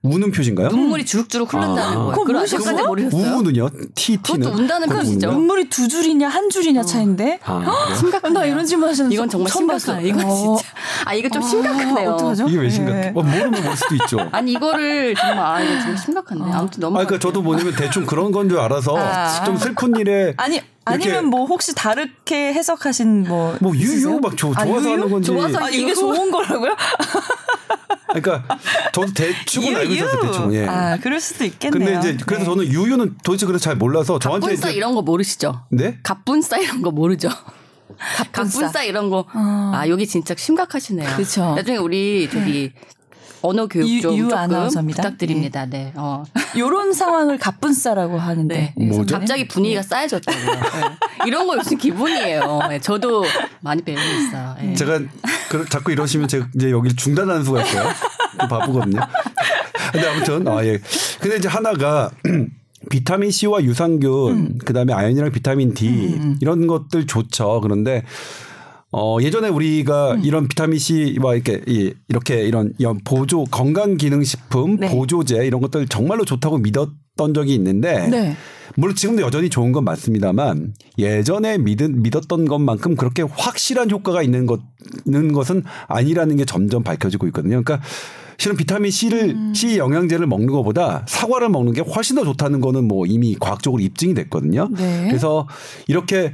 우는 표시인가요? 눈물이 주룩주룩 흐른다는 아. 거예요. 그거 모르셨어요? 모르셨어요? 우는요? T T는 그것도 운다는 표시죠. 눈물이 두 줄이냐 한 줄이냐 어. 차인데. 아, 심각한. 나 이런 질문 하시는 이건 정말 심각한. 이건 어. 진짜. 아 이거 좀 아, 심각하네요. 어떡하죠? 이게 왜 심각해? 네. 뭐 모르면 볼 수도 있죠. 아니 이거를 정말 아 이거 정말 심각한데. 아. 아무튼 너무. 아 그러니까 저도 뭐냐면 대충 그런 건 줄 알아서 아. 좀 슬픈 일에. *laughs* 아니 아니면 뭐 혹시 다르게 해석하신 뭐. 뭐 유유 막 조, 좋아서 아, 하는 건지. 좋아서 아, 이게 좋은 거라고요? *laughs* 그러니까 저도 대충은 알고 있었어요. 대충. 예. 아, 그럴 수도 있겠네요. 근데 이제 그래서 네. 저는 유유는 도대체 그래서 잘 몰라서 저한테 갑분싸 이런 거 모르시죠? 네? 갑분싸 이런 거 모르죠? 갑분싸, 갑분싸 이런 거. 어. 아, 여기 진짜 심각하시네요. 그렇죠. 나중에 우리 저기 네. 언어 교육 유, 좀 유 조금 아나운서입니다. 부탁드립니다. 네. 네. 어. 요런 상황을 갑분싸라고 하는데 네. 뭐죠? 갑자기 분위기가 네. 쌓여졌다고요. 네. 이런 거 무슨 기분이에요. 네. 저도 많이 배우고 있어요. 네. 제가 그, 자꾸 이러시면 제가 이제 여기 중단하는 수가 있어요. 바쁘거든요. 근데 아무튼 아 예. 근데 이제 하나가 *clears throat* 비타민 C와 유산균, 음. 그다음에 아연이랑 비타민 D 음. 음, 음. 이런 것들 좋죠. 그런데 어, 예전에 우리가 음. 이런 비타민 C와 이렇게 이 렇게 이런 보조 건강 기능 식품, 네. 보조제 이런 것들 정말로 좋다고 믿었던 적이 있는데 네. 물론 지금도 여전히 좋은 건 맞습니다만 예전에 믿은, 믿었던 것만큼 그렇게 확실한 효과가 있는 것는 것은 아니라는 게 점점 밝혀지고 있거든요. 그러니까 실은 비타민 C를 음. C 영양제를 먹는 것보다 사과를 먹는 게 훨씬 더 좋다는 거는 뭐 이미 과학적으로 입증이 됐거든요. 네. 그래서 이렇게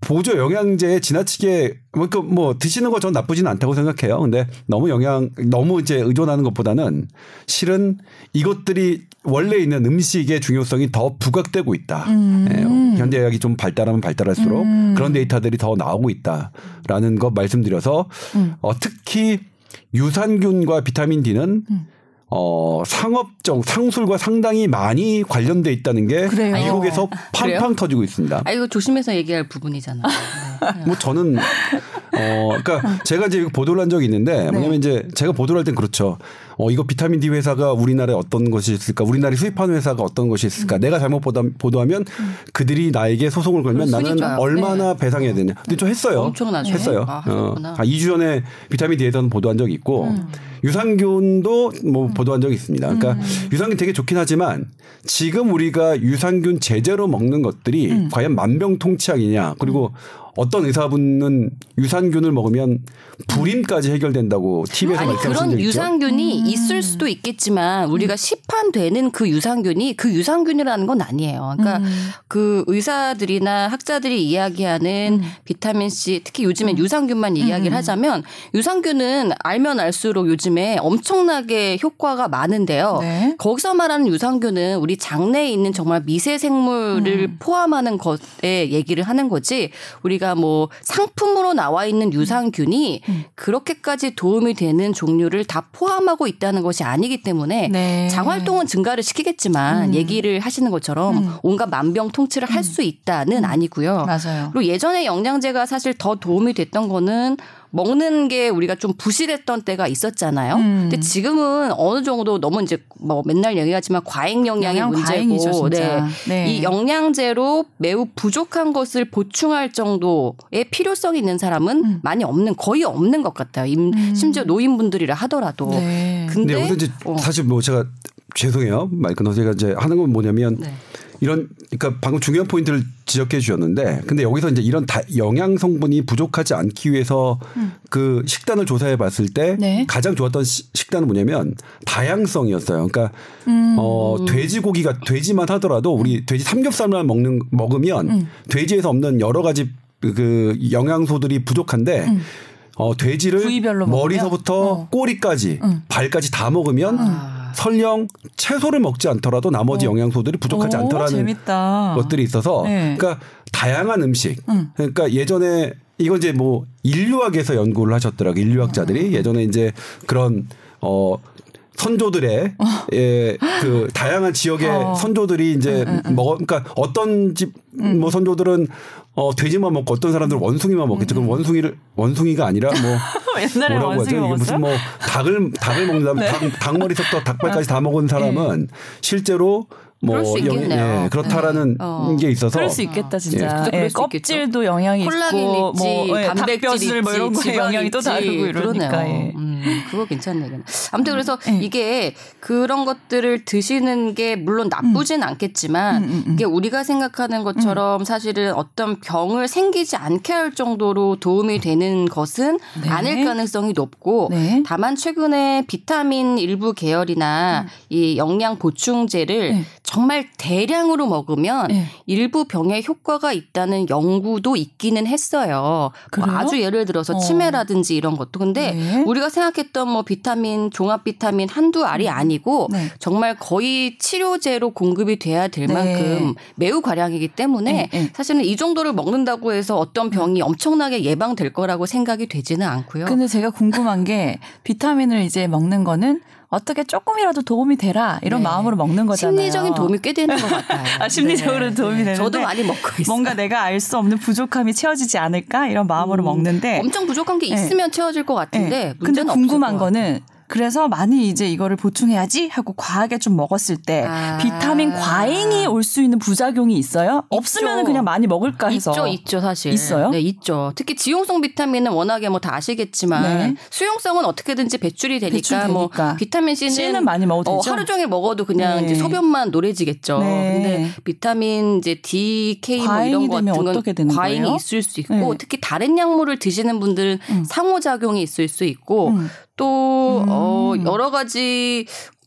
보조 영양제에 지나치게 뭐, 그뭐 드시는 거 전 나쁘지는 않다고 생각해요. 근데 너무 영양 너무 이제 의존하는 것보다는 실은 이것들이 원래 있는 음식의 중요성이 더 부각되고 있다. 음. 예, 현대의학이 좀 발달하면 발달할수록 음. 그런 데이터들이 더 나오고 있다라는 것 말씀드려서 음. 어, 특히 유산균과 비타민 D는 음. 어, 상업적 상술과 상당히 많이 관련돼 있다는 게 그래요. 미국에서 팡팡 그래요? 터지고 있습니다. 아 이거 조심해서 얘기할 부분이잖아요. 네. *laughs* 뭐 저는 어 그러니까 제가 이제 보도를 한 적이 있는데 네. 뭐냐면 이제 제가 보도를 할 땐 그렇죠. 어 이거 비타민 D 회사가 우리나라에 어떤 것이 있을까? 우리나라에 수입하는 회사가 어떤 것이 있을까? 음. 내가 잘못 보다, 보도하면 그들이 나에게 소송을 걸면 나는 순위죠. 얼마나 배상해야 되냐. 근데 좀 했어요. 엄청나죠. 했어요. 아, 어. 한 2주 전에 비타민 D에서는 보도한 적이 있고 음. 유산균도 뭐 보도한 적이 있습니다. 그러니까 유산균 되게 좋긴 하지만 지금 우리가 유산균 제제로 먹는 것들이 음. 과연 만병통치약이냐 그리고 어떤 의사분은 유산균을 먹으면 불임까지 해결된다고 TV에서 아니 그런. 유산균이 음. 있을 수도 있겠지만 우리가 시판되는 그 유산균이 그 유산균이라는 건 아니에요. 그러니까 음. 그 의사들이나 학자들이 이야기하는 비타민 C 특히 요즘엔 유산균만 이야기를 하자면 유산균은 알면 알수록 요즘에 엄청나게 효과가 많은데요. 네. 거기서 말하는 유산균은 우리 장내에 있는 정말 미세 생물을 음. 포함하는 것에 얘기를 하는 거지 우리 가 뭐 상품으로 나와 있는 유산균이 음. 그렇게까지 도움이 되는 종류를 다 포함하고 있다는 것이 아니기 때문에 네. 장활동은 증가를 시키겠지만 음. 얘기를 하시는 것처럼 음. 온갖 만병통치를 할 수 있다는 아니고요. 맞아요. 그리고 예전에 영양제가 사실 더 도움이 됐던 거는 먹는 게 우리가 좀 부실했던 때가 있었잖아요. 음. 근데 지금은 어느 정도 너무 이제 뭐 맨날 얘기하지만 과잉 영양이 영양 문제고 과잉이죠, 진짜. 네. 이 영양제로 매우 부족한 것을 보충할 정도의 필요성이 있는 사람은 음. 많이 없는 거의 없는 것 같아요. 임- 심지어 노인분들이라 하더라도. 네. 근데 근데 이제 어. 사실 뭐 제가 죄송해요. 말 끊어서 제가 이제 하는 건 뭐냐면 네. 이런 그러니까 방금 중요한 포인트를 지적해 주셨는데 근데 여기서 이제 이런 다 영양 성분이 부족하지 않기 위해서 그 식단을 조사해 봤을 때 네. 가장 좋았던 시- 식단은 뭐냐면 다양성이었어요. 그러니까 음. 어 돼지고기가 돼지만 하더라도 우리 돼지 삼겹살만 먹는 먹으면 음. 돼지에서 없는 여러 가지 그 영양소들이 부족한데 어 돼지를 음. 부위별로 먹으면? 머리서부터 어. 꼬리까지 음. 발까지 다 먹으면 아. 설령 채소를 먹지 않더라도 나머지 어. 영양소들이 부족하지 오, 않더라는 재밌다. 것들이 있어서 네. 그러니까 다양한 음식 음. 그러니까 예전에 이거 이제 뭐 인류학에서 연구를 하셨더라고요 음. 인류학자들이 예전에 이제 그런 어 선조들의 예, 그 다양한 지역의 어. 선조들이 이제 먹어 그러니까 어떤 집 음. 뭐 선조들은 어 돼지만 먹고 어떤 사람들은 원숭이만 먹겠죠. 그럼 원숭이를 원숭이가 아니라 뭐 *laughs* 옛날에 뭐라고 하죠? 이게? 무슨 뭐 닭을 닭을 먹는다 네. 닭, 닭머리부터 닭발까지 다 먹은 사람은 실제로 뭐 그럴 수 영- 있겠네요. 예, 그렇다라는 어. 게 있어서 그럴 수 있겠다 진짜. 예, 진짜 예, 수 껍질도 영향이 콜라겐 있고 있지, 뭐 예, 단백질 뭐 이런 거에 영향이 또 있지. 다르고 이러니까. 그러네요. 예. 음, 그거 괜찮네. 아무튼 그래서 예. 이게 그런 것들을 드시는 게 물론 나쁘진 않겠지만 음, 음, 음. 이게 우리가 생각하는 것처럼 사실은 어떤 병을 생기지 않게 할 정도로 도움이 되는 것은 네. 아닐 가능성이 높고 네. 다만 최근에 비타민 일부 계열이나 이 영양 보충제를 네. 정말 대량으로 먹으면 네. 일부 병에 효과가 있다는 연구도 있기는 했어요. 뭐? 아주 예를 들어서 어. 치매라든지 이런 것도. 근데 네. 우리가 생각했던 뭐 비타민, 종합 비타민 한두 알이 아니고 네. 정말 거의 치료제로 공급이 돼야 될 네. 만큼 매우 과량이기 때문에 네, 네. 사실은 이 정도를 먹는다고 해서 어떤 병이 엄청나게 예방될 거라고 생각이 되지는 않고요. 근데 제가 궁금한 게 비타민을 이제 먹는 거는 어떻게 조금이라도 도움이 되라 이런 네. 마음으로 먹는 거잖아요. 심리적인 도움이 꽤 되는 것 같아요. 아, 심리적으로 네. 도움이 되는데 저도 많이 먹고 있어요. 뭔가 내가 알 수 없는 부족함이 채워지지 않을까 이런 마음으로 음, 먹는데 엄청 부족한 게 네. 있으면 채워질 것 같은데 네. 근데 궁금한. 거는 그래서 많이 이제 이거를 보충해야지 하고 과하게 좀 먹었을 때 아. 비타민 과잉이 올 수 있는 부작용이 있어요? 없으면 그냥 많이 먹을까 해서 있죠, 있죠, 사실. 있어요? 네, 있죠. 특히 지용성 비타민은 워낙에 뭐 다 아시겠지만 네. 수용성은 어떻게든지 배출이 되니까, 뭐 배출 되니까. 비타민 C는, C는 많이 먹어도 어, 되죠? 하루 종일 먹어도 그냥 네. 이제 소변만 노래지겠죠. 네. 근데 비타민 이제 D, K 뭐 이런 거 되면 같은 건 어떻게 되는 과잉이 거예요? 있을 수 있고 네. 특히 다른 약물을 드시는 분들은 음. 상호작용이 있을 수 있고 음. 또 음. 어, 여러 가지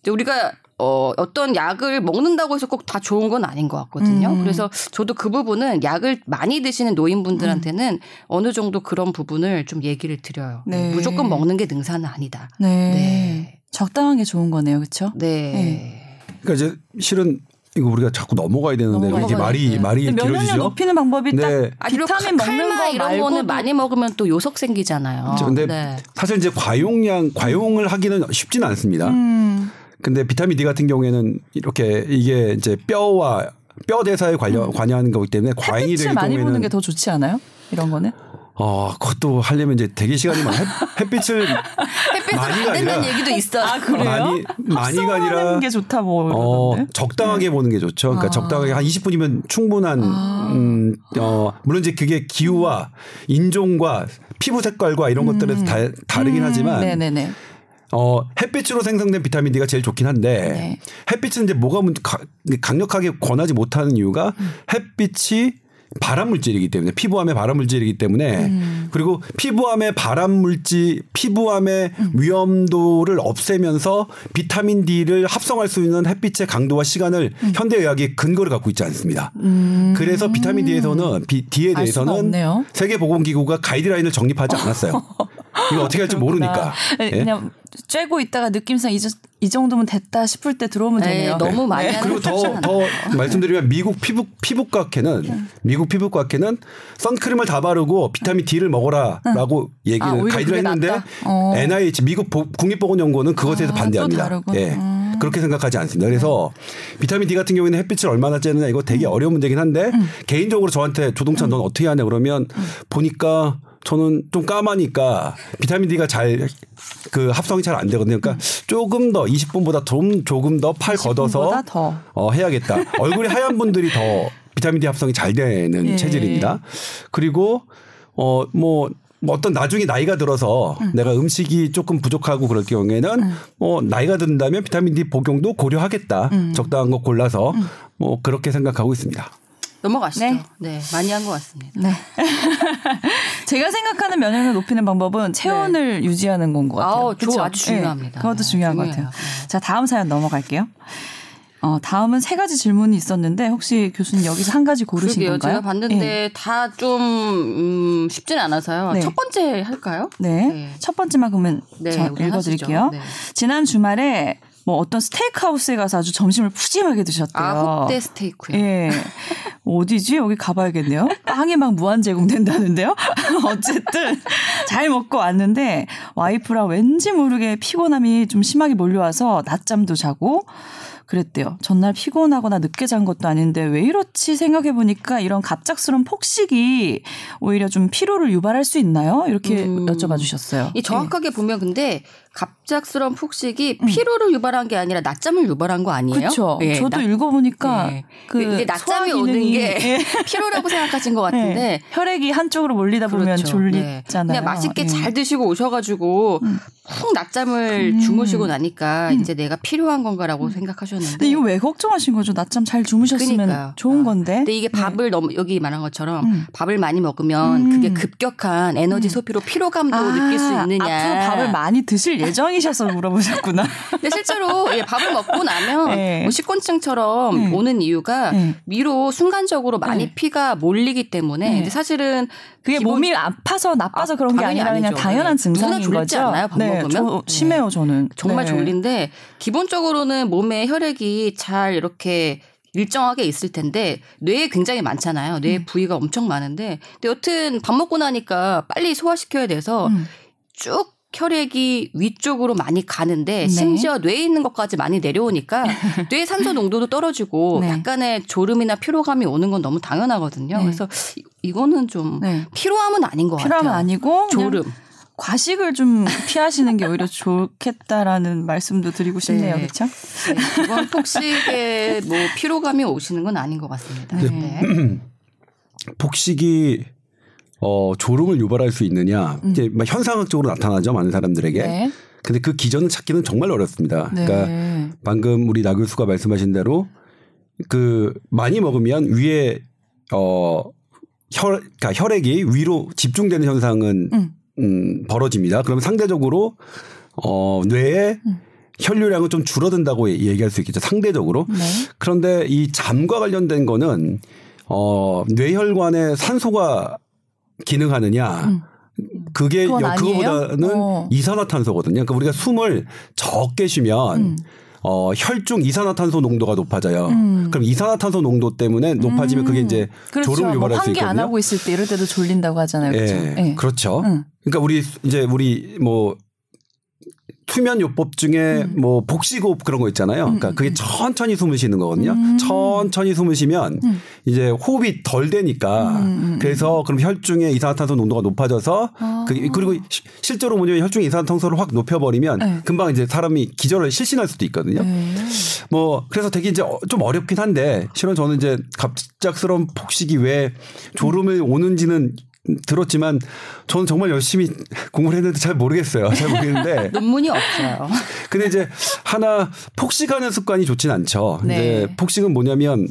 우리가 어, 어떤 약을 먹는다고 해서 꼭 다 좋은 건 아닌 것 같거든요. 음. 그래서 저도 그 부분은 약을 많이 드시는 노인분들한테는 어느 정도 그런 부분을 좀 얘기를 드려요. 네. 무조건 먹는 게 능사는 아니다. 네. 네. 적당한 게 좋은 거네요. 그렇죠? 네. 네. 그러니까 이제 실은 이거 우리가 자꾸 넘어가야 되는데 넘어가야 이게 말이 되는데. 말이 길어지죠. 높이는 방법이 딱 네. 아, 그리고 비타민 칼- 먹는 거 이런 거는 많이 먹으면 또 요석 생기잖아요. 근데 네. 사실 이제 과용량 과용을 하기는 쉽지는 않습니다. 음. 근데 비타민 D 같은 경우에는 이렇게 이게 이제 뼈와 뼈 대사에 관련 관여하는 거기 때문에 과잉이 햇빛을 되는 많이 보는 경우에는 게 더 좋지 않아요? 이런 거는? 어 그것도 하려면 이제 대기 시간이 많아. *laughs* 햇빛을 많이가 된다는 아니라- 얘기도 있어요. 아, 그래요? 많이 많이가 아니라 게 좋다 뭐 어. 적당하게 보는 게 좋죠. 그러니까 아. 적당하게 한 20분이면 충분한 음, 어, 물론 이제 그게 기후와 인종과 피부 색깔과 이런 것들에서 다, 다르긴 하지만 음. 네네네. 어, 햇빛으로 생성된 비타민 D가 제일 좋긴 한데 네. 햇빛은 이제 뭐가 문- 가- 강력하게 권하지 못하는 이유가 음. 햇빛이 발암 물질이기 때문에 피부암의 발암 물질이기 때문에 음. 그리고 피부암의 발암 물질 피부암의 음. 위험도를 없애면서 비타민 D를 합성할 수 있는 햇빛의 강도와 시간을 음. 현대 의학이 근거를 갖고 있지 않습니다. 그래서 비타민 D에서는 비, D에 대해서는 없네요. 세계 보건기구가 가이드라인을 정립하지 않았어요. *laughs* 이거 어떻게 할지 모르니까. 네, 예? 그냥 쬐고 있다가 느낌상 이, 저- 이 정도면 됐다 싶을 때 들어오면 네, 되네요. 너무 많이 하는 그리고 더, 거더 말씀드리면 미국 피부, 피부과학회는 미국 피부과학회는 선크림을 다 바르고 비타민 D를 먹어라라고 아, 얘기를 오히려 가이드를 했는데? 어. NIH 미국 보- 국립보건연구원은 그것에 대해서 아, 반대합니다. 예. 음. 그렇게 생각하지 않습니다. 그래서 비타민 D 같은 경우에는 햇빛을 얼마나 쬐느냐 이거 되게 음. 어려운 문제긴 한데 개인적으로 저한테 조동찬 넌 어떻게 하냐 그러면 음. 보니까 저는 좀 까마니까 비타민 D가 잘 그 합성이 잘 안 되거든요. 그러니까 조금 더 20분보다 좀 조금 더팔 20분 걷어서 더. 어, 해야겠다. 얼굴이 하얀 분들이 더 비타민 D 합성이 잘 되는 예. 체질입니다. 그리고 어, 뭐, 뭐 어떤 나중에 나이가 들어서 음. 내가 음식이 조금 부족하고 그럴 경우에는 뭐 나이가 든다면 비타민 D 복용도 고려하겠다. 음. 적당한 거 골라서 뭐 그렇게 생각하고 있습니다. 넘어가시죠. 네. 네. 많이 한 것 같습니다. 네. *laughs* 제가 생각하는 면역력 높이는 방법은 체온을 유지하는 건 것 같아요. 네. 저 그쵸? 아주 중요합니다. 네, 그것도 네, 중요한 것 중요해요. 같아요. 네. 자, 다음 사연 넘어갈게요. 어, 다음은 세 가지 질문이 있었는데 혹시 교수님 여기서 한 가지 고르신 그러게요. 건가요? 제가 봤는데 다좀 음, 쉽지는 않아서요. 네. 첫 번째 할까요? 네. 네. 첫 번째만 그러면 네, 읽어드릴게요. 네. 지난 주말에 뭐 어떤 스테이크하우스에 가서 아주 점심을 푸짐하게 드셨대요. 아, 헛대 스테이크요. 예. 어디지? 여기 가봐야겠네요. 빵이 막 무한 제공된다는데요. *laughs* 어쨌든 잘 먹고 왔는데 와이프랑 왠지 모르게 피곤함이 좀 심하게 몰려와서 낮잠도 자고 그랬대요. 전날 피곤하거나 늦게 잔 것도 아닌데 왜 이렇지 생각해 보니까 이런 갑작스러운 폭식이 오히려 좀 피로를 유발할 수 있나요? 이렇게 음. 여쭤봐 주셨어요. 이 정확하게 보면 근데 갑작스러운 폭식이 피로를 유발한 게 아니라 낮잠을 유발한 거 아니에요? 그렇죠. 예, 저도 낮- 읽어보니까 예. 그 근데 낮잠이 오는 게 예. *laughs* 피로라고 생각하신 것 같은데 네. 혈액이 한쪽으로 몰리다 보면 그렇죠. 졸리잖아요. 네. 그냥 맛있게 예. 잘 드시고 오셔가지고 음. 푹 낮잠을 음. 주무시고 나니까 음. 이제 내가 필요한 건가라고 생각하셨는데. 근데 이거 왜 걱정하신 거죠? 낮잠 잘 주무셨으면 그러니까요. 좋은 아. 건데. 근데 이게 네. 밥을 너무 여기 말한 것처럼 음. 밥을 많이 먹으면 음. 그게 급격한 에너지 소비로 피로감도 아, 느낄 수 있느냐. 앞으로 밥을 많이 드실 예정이셔서 물어보셨구나. 근데 실제로 예, 밥을 먹고 나면 네. 뭐 식곤증처럼 네. 오는 이유가 네. 위로 순간적으로 많이 네. 피가 몰리기 때문에 네. 근데 사실은 그게 기본- 몸이 아파서 나빠서 아, 그런 게 아니라 그냥 아니죠. 당연한 네. 증상인 누구나 졸리지 거죠. 않아요, 밥 네, 먹으면? 심해요 저는. 정말 네. 졸린데 기본적으로는 몸에 혈액이 잘 이렇게 일정하게 있을 텐데 뇌에 굉장히 많잖아요. 뇌 음. 부위가 엄청 많은데 근데 여튼 밥 먹고 나니까 빨리 소화시켜야 돼서 음. 쭉 혈액이 위쪽으로 많이 가는데 네. 심지어 뇌에 있는 것까지 많이 내려오니까 *laughs* 뇌 산소 농도도 떨어지고 네. 약간의 졸음이나 피로감이 오는 건 너무 당연하거든요. 네. 그래서 이- 이거는 좀 네. 피로함은 아닌 것 필요하면 같아요. 아니고 그냥 졸음. 과식을 좀 피하시는 게 오히려 좋겠다라는 말씀도 드리고 싶네요. 네. 그렇죠? 네, 이건 폭식에 뭐 피로감이 오시는 건 아닌 것 같습니다. 네. 네. *clears throat* 폭식이 어, 졸음을 유발할 수 있느냐 이제 막 현상학적으로 나타나죠 많은 사람들에게. 음. 네. 근데 그 기전을 찾기는 정말 어렵습니다. 네. 그러니까 방금 우리 나 교수가 말씀하신 대로 그 많이 먹으면 위에 어 혈, 그러니까 혈액이 위로 집중되는 현상은 음. 음, 벌어집니다. 그러면 상대적으로 어 뇌에 음. 혈류량은 좀 줄어든다고 얘기할 수 있겠죠. 상대적으로. 네. 그런데 이 잠과 관련된 거는 어 뇌혈관에 산소가 기능하느냐 음. 그게 그거보다는 어. 이산화탄소거든요. 그러니까 우리가 숨을 적게 쉬면 음. 어, 혈중 이산화탄소 농도가 높아져요. 음. 그럼 이산화탄소 농도 때문에 높아지면 그게 이제 그렇죠. 졸음을 유발할 뭐 수 있거든요. 환기 안 하고 있을 때 이럴 때도 졸린다고 하잖아요. 그렇죠. 예, 네. 그렇죠. 음. 그러니까 우리 이제 우리 뭐 수면 요법 중에 음. 뭐 복식호흡 그런 거 있잖아요. 그러니까 음. 그게 음. 천천히 숨을 쉬는 거거든요. 음. 천천히 숨을 쉬면 음. 이제 호흡이 덜 되니까 음, 그래서 그럼 혈중에 이산화탄소 농도가 높아져서 아. 그, 그리고 실제로 뭐냐면 혈중 이산화탄소를 확 높여버리면 네. 금방 이제 사람이 기절을 실신할 수도 있거든요. 네. 뭐 그래서 되게 이제 어, 좀 어렵긴 한데 실은 저는 이제 갑작스러운 폭식이 왜 졸음을 오는지는 들었지만 저는 정말 열심히 공부를 했는데 잘 모르겠어요. 잘 모르겠는데 *laughs* 논문이 없어요. 근데 이제 하나 폭식하는 습관이 좋진 않죠. 네. 이제 폭식은 뭐냐면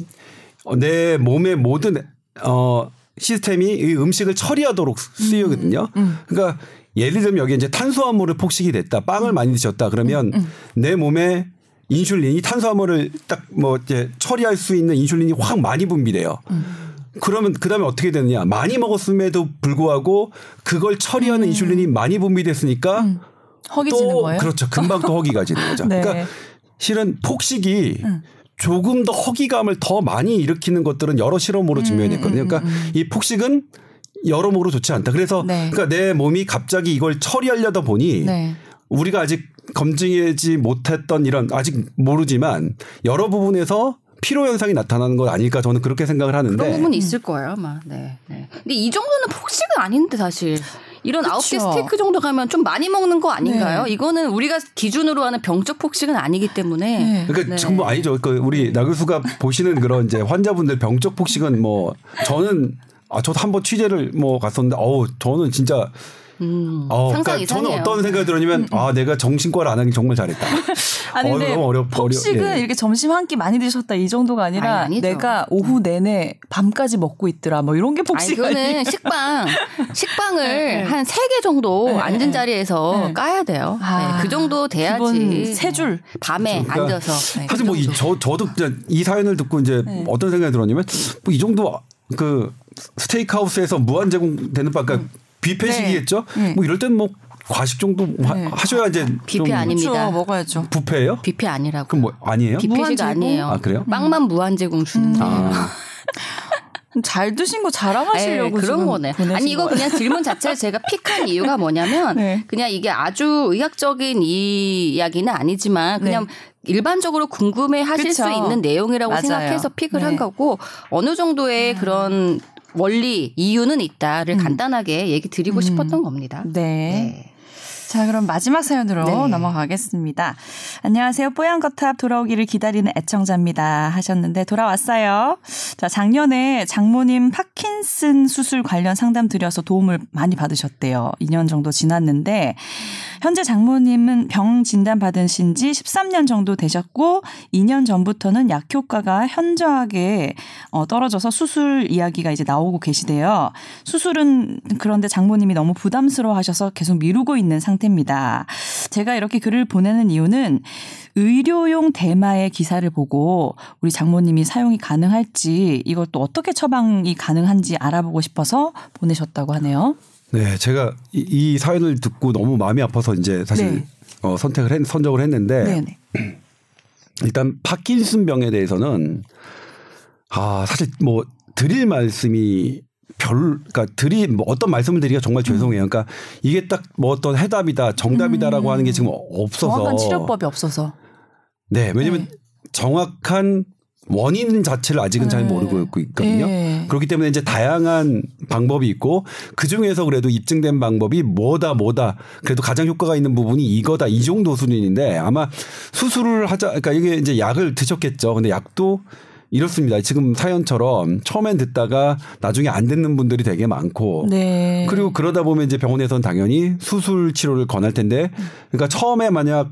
내 몸의 모든 어 시스템이 이 음식을 처리하도록 쓰이거든요. 음, 음. 그러니까 예를 들면 여기 이제 탄수화물을 폭식이 됐다. 빵을 많이 드셨다. 그러면 음, 음. 내 몸에 인슐린이 탄수화물을 딱 뭐 이제 처리할 수 있는 인슐린이 확 많이 분비돼요. 음. 그러면 그다음에 어떻게 되느냐? 많이 먹었음에도 불구하고 그걸 처리하는 음. 인슐린이 많이 분비됐으니까 음. 허기지는 거예요? 그렇죠. 금방 또 허기가 지는 거죠. *laughs* 네. 그러니까 실은 폭식이 음. 조금 더 허기감을 더 많이 일으키는 것들은 여러 실험으로. 음, 음, 그러니까 음, 이 폭식은 여러모로 좋지 않다. 그래서 네. 그러니까 내 몸이 갑자기 이걸 처리하려다 보니 네. 우리가 아직 검증하지 못했던 이런 아직 모르지만 여러 부분에서 피로 현상이 나타나는 건 아닐까 저는 그렇게 생각을 하는데 그런 부분이 있을 거예요 아마. 네. 네. 근데 이 정도는 폭식은 아닌데 사실. 이런 아홉 개 스테이크 정도 가면 좀 많이 먹는 거 아닌가요? 네. 이거는 우리가 기준으로 하는 병적 폭식은 아니기 때문에. 네. 그러니까 네. 지금 뭐 아니죠. 그 우리 나 교수가 보시는 그런 이제 환자분들 병적 폭식은 뭐 저는 아 저도 한번 취재를 뭐 갔었는데 어우 저는 진짜 음, 어, 그러니까 저는 어떤 생각이 들었냐면 음, 음. 아 내가 정신과를 안 하긴 정말 잘했다. *laughs* 아니 어, 근데 어렵, 폭식은 어렵, 예. 이렇게 점심 한 끼 많이 드셨다 이 정도가 아니라 아니, 내가 오후 내내 밤까지 먹고 있더라 뭐 이런 게 폭식 아니 이거는 식빵 *laughs* 식빵을 네, 네. 한 세 개 정도 네, 앉은 네. 자리에서 네. 까야 돼요. 아, 네, 그 정도 돼야지 세 줄 밤에 그러니까 앉아서 사실 그 뭐저 저도 이 사연을 듣고 이제 어떤 생각이 들었냐면 뭐 이 정도 그 스테이크하우스에서 무한 제공되는 바가 음. 뷔페식이겠죠? 네. 뭐 이럴 땐 뭐 과식 정도 네. 하셔야 이제 뷔페 아닙니다. 그렇죠. 먹어야죠. 뷔페예요? 뷔페 아니라고. 그럼 뭐 아니에요? 뷔페식 아니에요. 아 그래요? 빵만 무한 제공 주는 거. 음. 아. *laughs* 잘 드신 거 자랑하시려고 네, 그런 거네. 아니 이거 그냥 질문 자체를 제가 픽한 이유가 뭐냐면 *laughs* 네. 그냥 이게 아주 의학적인 이야기는 아니지만 그냥 네. 일반적으로 궁금해 하실 그쵸. 수 있는 내용이라고 맞아요. 생각해서 픽을 네. 한 거고 어느 정도의 음. 그런 원리 이유는 있다를 음. 간단하게 얘기 드리고 음. 싶었던 겁니다. 네. 네. 자, 그럼 마지막 사연으로 네. 넘어가겠습니다. 안녕하세요. 뽀얀 거탑 돌아오기를 기다리는 애청자입니다. 하셨는데 돌아왔어요. 자, 작년에 장모님 파킨슨 수술 관련 상담 드려서 도움을 많이 받으셨대요. 2년 정도 지났는데 현재 장모님은 병 진단 받으신 지 13년 정도 되셨고 2년 전부터는 약 효과가 현저하게 어, 떨어져서 수술 이야기가 이제 나오고 계시대요. 수술은 그런데 장모님이 너무 부담스러워 하셔서 계속 미루고 있는 상태입니다. 제가 이렇게 글을 보내는 이유는 의료용 대마의 기사를 보고 우리 장모님이 사용이 가능할지 이것도 어떻게 처방이 가능한지 알아보고 싶어서 보내셨다고 하네요. 네, 제가 이, 이, 사연을 듣고 너무 마음이 아파서 이제 사실 네. 어, 선택을 했, 선정을 했는데 네네. *clears throat* 일단 파킨슨 병에 대해서는 아 사실 뭐 드릴 말씀이 별, 그러니까 드리 뭐 어떤 말씀을 드리기가 정말 죄송해요. 그러니까 이게 딱 뭐 어떤 해답이다, 정답이다라고 음. 하는 게 지금 없어서 정확한 치료법이 없어서. 네, 왜냐면 네. 정확한 원인 자체를 아직은 잘 네. 모르고 있거든요. 네. 그렇기 때문에 이제 다양한 방법이 있고 그 중에서 그래도 입증된 방법이 뭐다 뭐다 그래도 가장 효과가 있는 부분이 이거다 이 정도 수준인데 아마 수술을 하자 그러니까 이게 이제 약을 드셨겠죠. 근데 약도 이렇습니다. 지금 사연처럼 처음엔 듣다가 나중에 안 듣는 분들이 되게 많고 네. 그리고 그러다 보면 이제 병원에서는 당연히 수술 치료를 권할 텐데 그러니까 처음에 만약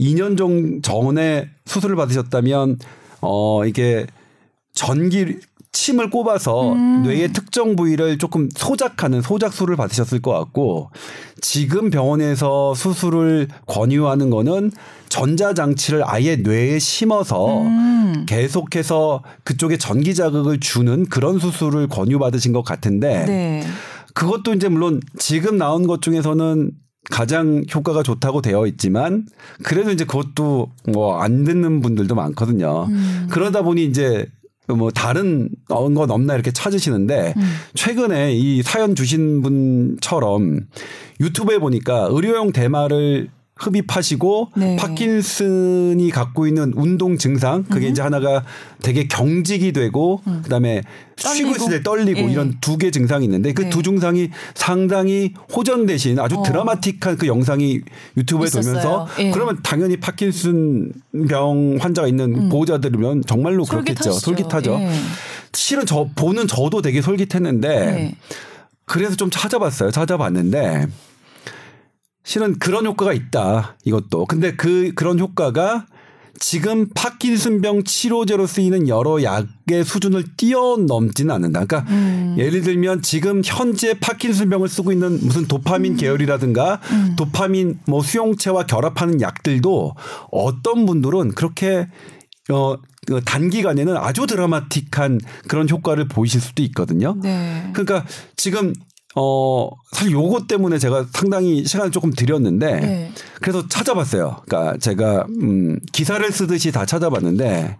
2년 정 전에 수술을 받으셨다면 어 이게 전기 침을 꼽아서 음. 뇌의 특정 부위를 조금 소작하는 소작술을 받으셨을 것 같고 지금 병원에서 수술을 권유하는 거는 전자장치를 아예 뇌에 심어서 음. 계속해서 그쪽에 전기 자극을 주는 그런 수술을 권유받으신 것 같은데 네. 그것도 이제 물론 지금 나온 것 중에서는 가장 효과가 좋다고 되어 있지만 그래도 이제 그것도 뭐 안 듣는 분들도 많거든요. 음. 그러다 보니 이제 뭐 다른 건 없나 이렇게 찾으시는데 음. 최근에 이 사연 주신 분처럼 유튜브에 보니까 의료용 대마를 흡입하시고 네. 파킨슨이 갖고 있는 운동 증상 그게 음. 이제 하나가 되게 경직이 되고 음. 그다음에 떨리고. 쉬고 있을 때 떨리고 네. 이런 두 개 증상이 있는데 그두 네. 증상이 상당히 호전되신 아주 어. 드라마틱한 그 영상이 유튜브에 있었어요. 돌면서 예. 그러면 당연히 파킨슨 병 환자가 있는 음. 보호자들이면 정말로 그렇겠죠. 솔깃하죠. 예. 실은 저 보는 저도 되게 솔깃했는데 예. 그래서 좀 찾아봤어요. 찾아봤는데 실은 그런 효과가 있다. 이것도. 근데 그 그런 효과가 지금 파킨슨병 치료제로 쓰이는 여러 약의 수준을 뛰어넘지는 않는다. 그러니까 음. 예를 들면 지금 현재 파킨슨병을 쓰고 있는 무슨 도파민 음. 계열이라든가 음. 도파민 뭐 수용체와 결합하는 약들도 어떤 분들은 그렇게 어, 그 단기간에는 아주 드라마틱한 그런 효과를 보이실 수도 있거든요. 네. 그러니까 지금 어, 사실 요거 때문에 제가 상당히 시간을 조금 들였는데 네. 그래서 찾아봤어요. 그러니까 제가 음, 기사를 쓰듯이 다 찾아봤는데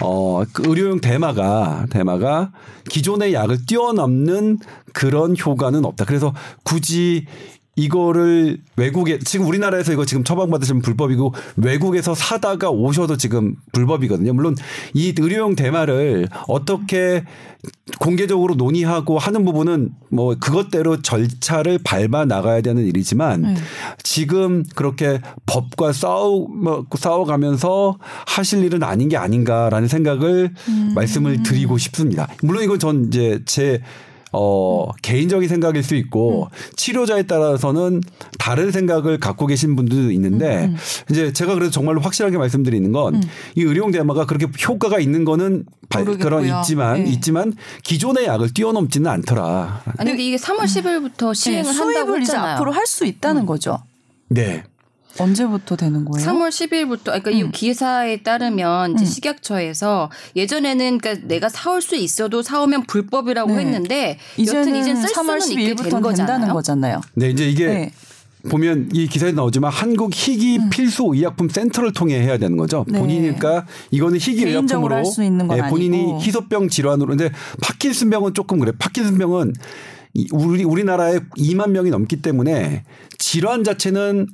어, 그 의료용 대마가 대마가 기존의 약을 뛰어넘는 그런 효과는 없다. 그래서 굳이 이거를 외국에 지금 우리나라에서 이거 지금 처방받으시면 불법이고 외국에서 사다가 오셔도 지금 불법이거든요. 물론 이 의료용 대마를 어떻게 공개적으로 논의하고 하는 부분은 뭐 그것대로 절차를 밟아 나가야 되는 일이지만 음. 지금 그렇게 법과 싸우 뭐 싸워가면서 하실 일은 아닌 게 아닌가라는 생각을 음. 말씀을 드리고 싶습니다. 물론 이건 전 이제 제 어, 음. 개인적인 생각일 수 있고 음. 치료자에 따라서는 다른 생각을 갖고 계신 분들도 있는데 음. 음. 이제 제가 그래서 정말로 확실하게 말씀드리는 건이 음. 의료용 대마가 그렇게 효과가 있는 거는 그런 있지만 네. 있지만 기존의 약을 뛰어넘지는 않더라. 아니 근데 이게 3월 10일부터 시행을 네, 한다고 했잖아요. 앞으로 할 수 있다는 거죠. 네. 언제부터 되는 거예요? 3월 10일부터 그러니까 음. 이 기사에 따르면 이제 음. 식약처에서 예전에는 그러니까 내가 사올 수 있어도 사오면 불법이라고 네. 했는데 여튼 이제 쓸 3월 수는 있게 된 거잖아요. 거잖아요. 네, 이제 이게 네. 보면 이 기사에 나오지만 한국 희귀 음. 필수 의약품 센터를 통해 해야 되는 거죠. 네. 본인이니까 이거는 희귀 의약품으로 네, 본인이 아니고. 희소병 질환으로 근데 파킨슨병은 조금 그래. 파킨슨병은 우리 우리나라에 2만 명이 넘기 때문에 질환 자체는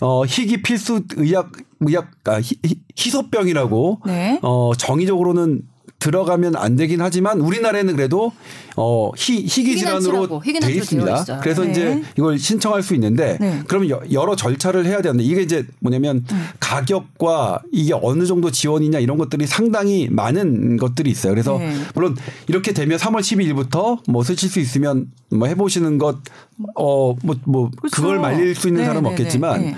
어, 희귀 필수 의약 의약 아, 희, 희소병이라고 네. 어, 정의적으로는 들어가면 안 되긴 하지만 우리나라에는 그래도 어 희, 희귀 질환으로 돼 있습니다. 그래서 네. 이제 이걸 신청할 수 있는데 네. 그러면 여러 절차를 해야 되는데 이게 이제 뭐냐면 음. 가격과 이게 어느 정도 지원이냐 이런 것들이 상당히 많은 것들이 있어요. 그래서 네. 물론 이렇게 되면 3월 12일부터 뭐 쓰실 수 있으면 뭐 해보시는 것 어 뭐뭐 뭐 그렇죠. 그걸 말릴 수 있는 네, 사람은 네, 없겠지만.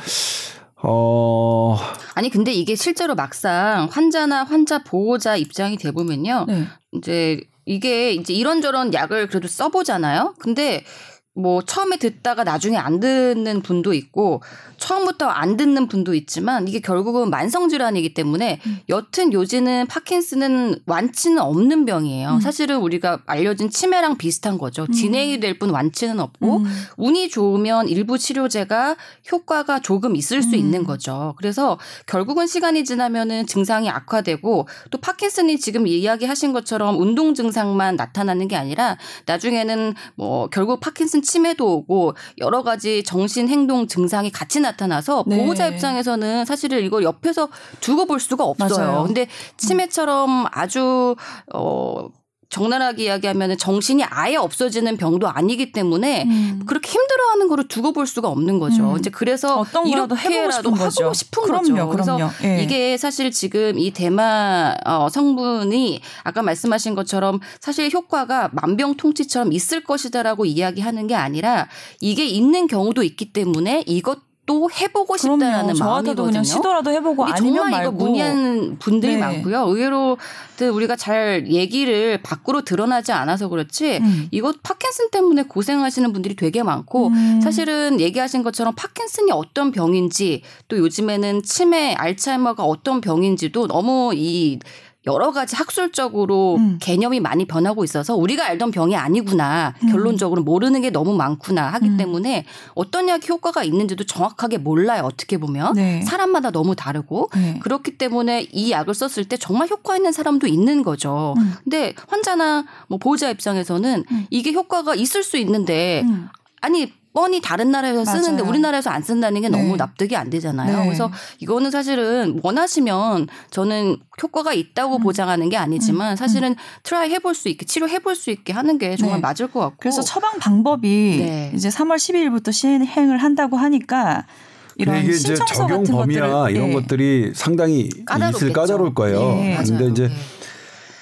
네. 어. 아니 근데 이게 실제로 막상 환자나 환자 보호자 입장이 돼 보면요. 네. 이제 이게 이제 이런저런 약을 그래도 써보잖아요. 근데 뭐 처음에 듣다가 나중에 안 듣는 분도 있고 처음부터 안 듣는 분도 있지만 이게 결국은 만성 질환이기 때문에 음. 여튼 요즘은 파킨슨은 완치는 없는 병이에요. 음. 사실은 우리가 알려진 치매랑 비슷한 거죠. 음. 진행이 될 뿐 완치는 없고 음. 운이 좋으면 일부 치료제가 효과가 조금 있을 수 있는 음. 거죠. 그래서 결국은 시간이 지나면은 증상이 악화되고 또 파킨슨이 지금 이야기하신 것처럼 운동 증상만 나타나는 게 아니라 나중에는 뭐 결국 파킨슨 치매도 오고 여러 가지 정신 행동 증상이 같이 나타나서 네. 보호자 입장에서는 사실은 이걸 옆에서 두고 볼 수가 없어요. 맞아요. 근데 치매처럼 아주 어 적나라하게 이야기하면 정신이 아예 없어지는 병도 아니기 때문에 음. 그렇게 힘들어하는 거를 두고 볼 수가 없는 거죠. 음. 이제 그래서 어떤 거라도 해보고 싶은 거죠. 하고 싶은 그럼요, 거죠. 그래서 예. 이게 사실 지금 이 대마 어, 성분이 아까 말씀하신 것처럼 사실 효과가 만병통치처럼 있을 것이다라고 이야기하는 게 아니라 이게 있는 경우도 있기 때문에 이것 또 해보고 싶다라는 그럼요. 마음이거든요. 그냥 시도라도 해보고 아니면 정말. 이거 문의하는 분들이 네. 많고요. 의외로 우리가 잘 얘기를 밖으로 드러나지 않아서 그렇지 음. 이것 파킨슨 때문에 고생하시는 분들이 되게 많고 음. 사실은 얘기하신 것처럼 파킨슨이 어떤 병인지 또 요즘에는 치매, 알츠하이머가 어떤 병인지도 너무 이 여러 가지 학술적으로 음. 개념이 많이 변하고 있어서 우리가 알던 병이 아니구나 결론적으로 모르는 게 너무 많구나 하기 음. 때문에 어떤 약이 효과가 있는지도 정확하게 몰라요 어떻게 보면 네. 사람마다 너무 다르고 네. 그렇기 때문에 이 약을 썼을 때 정말 효과 있는 사람도 있는 거죠. 음. 근데 환자나 뭐 보호자 입장에서는 음. 이게 효과가 있을 수 있는데 음. 아니 뻔히 다른 나라에서 쓰는데 맞아요. 우리나라에서 안 쓴다는 게 네. 너무 납득이 안 되잖아요. 네. 그래서 이거는 사실은 원하시면 저는 효과가 음. 있다고 보장하는 게 아니지만 사실은 try 해볼 수 있게 치료해 볼 수 있게 하는 게 정말 네. 맞을 것 같고. 그래서 처방 방법이 네. 이제 3월 12일부터 시행을 한다고 하니까 이런 이게 이제 신청서 적용 같은 범위나 것들을 이런 예. 것들이 상당히 까다롭겠죠. 있을 까다로울 거예요. 예. 근데 맞아요. 이제 네.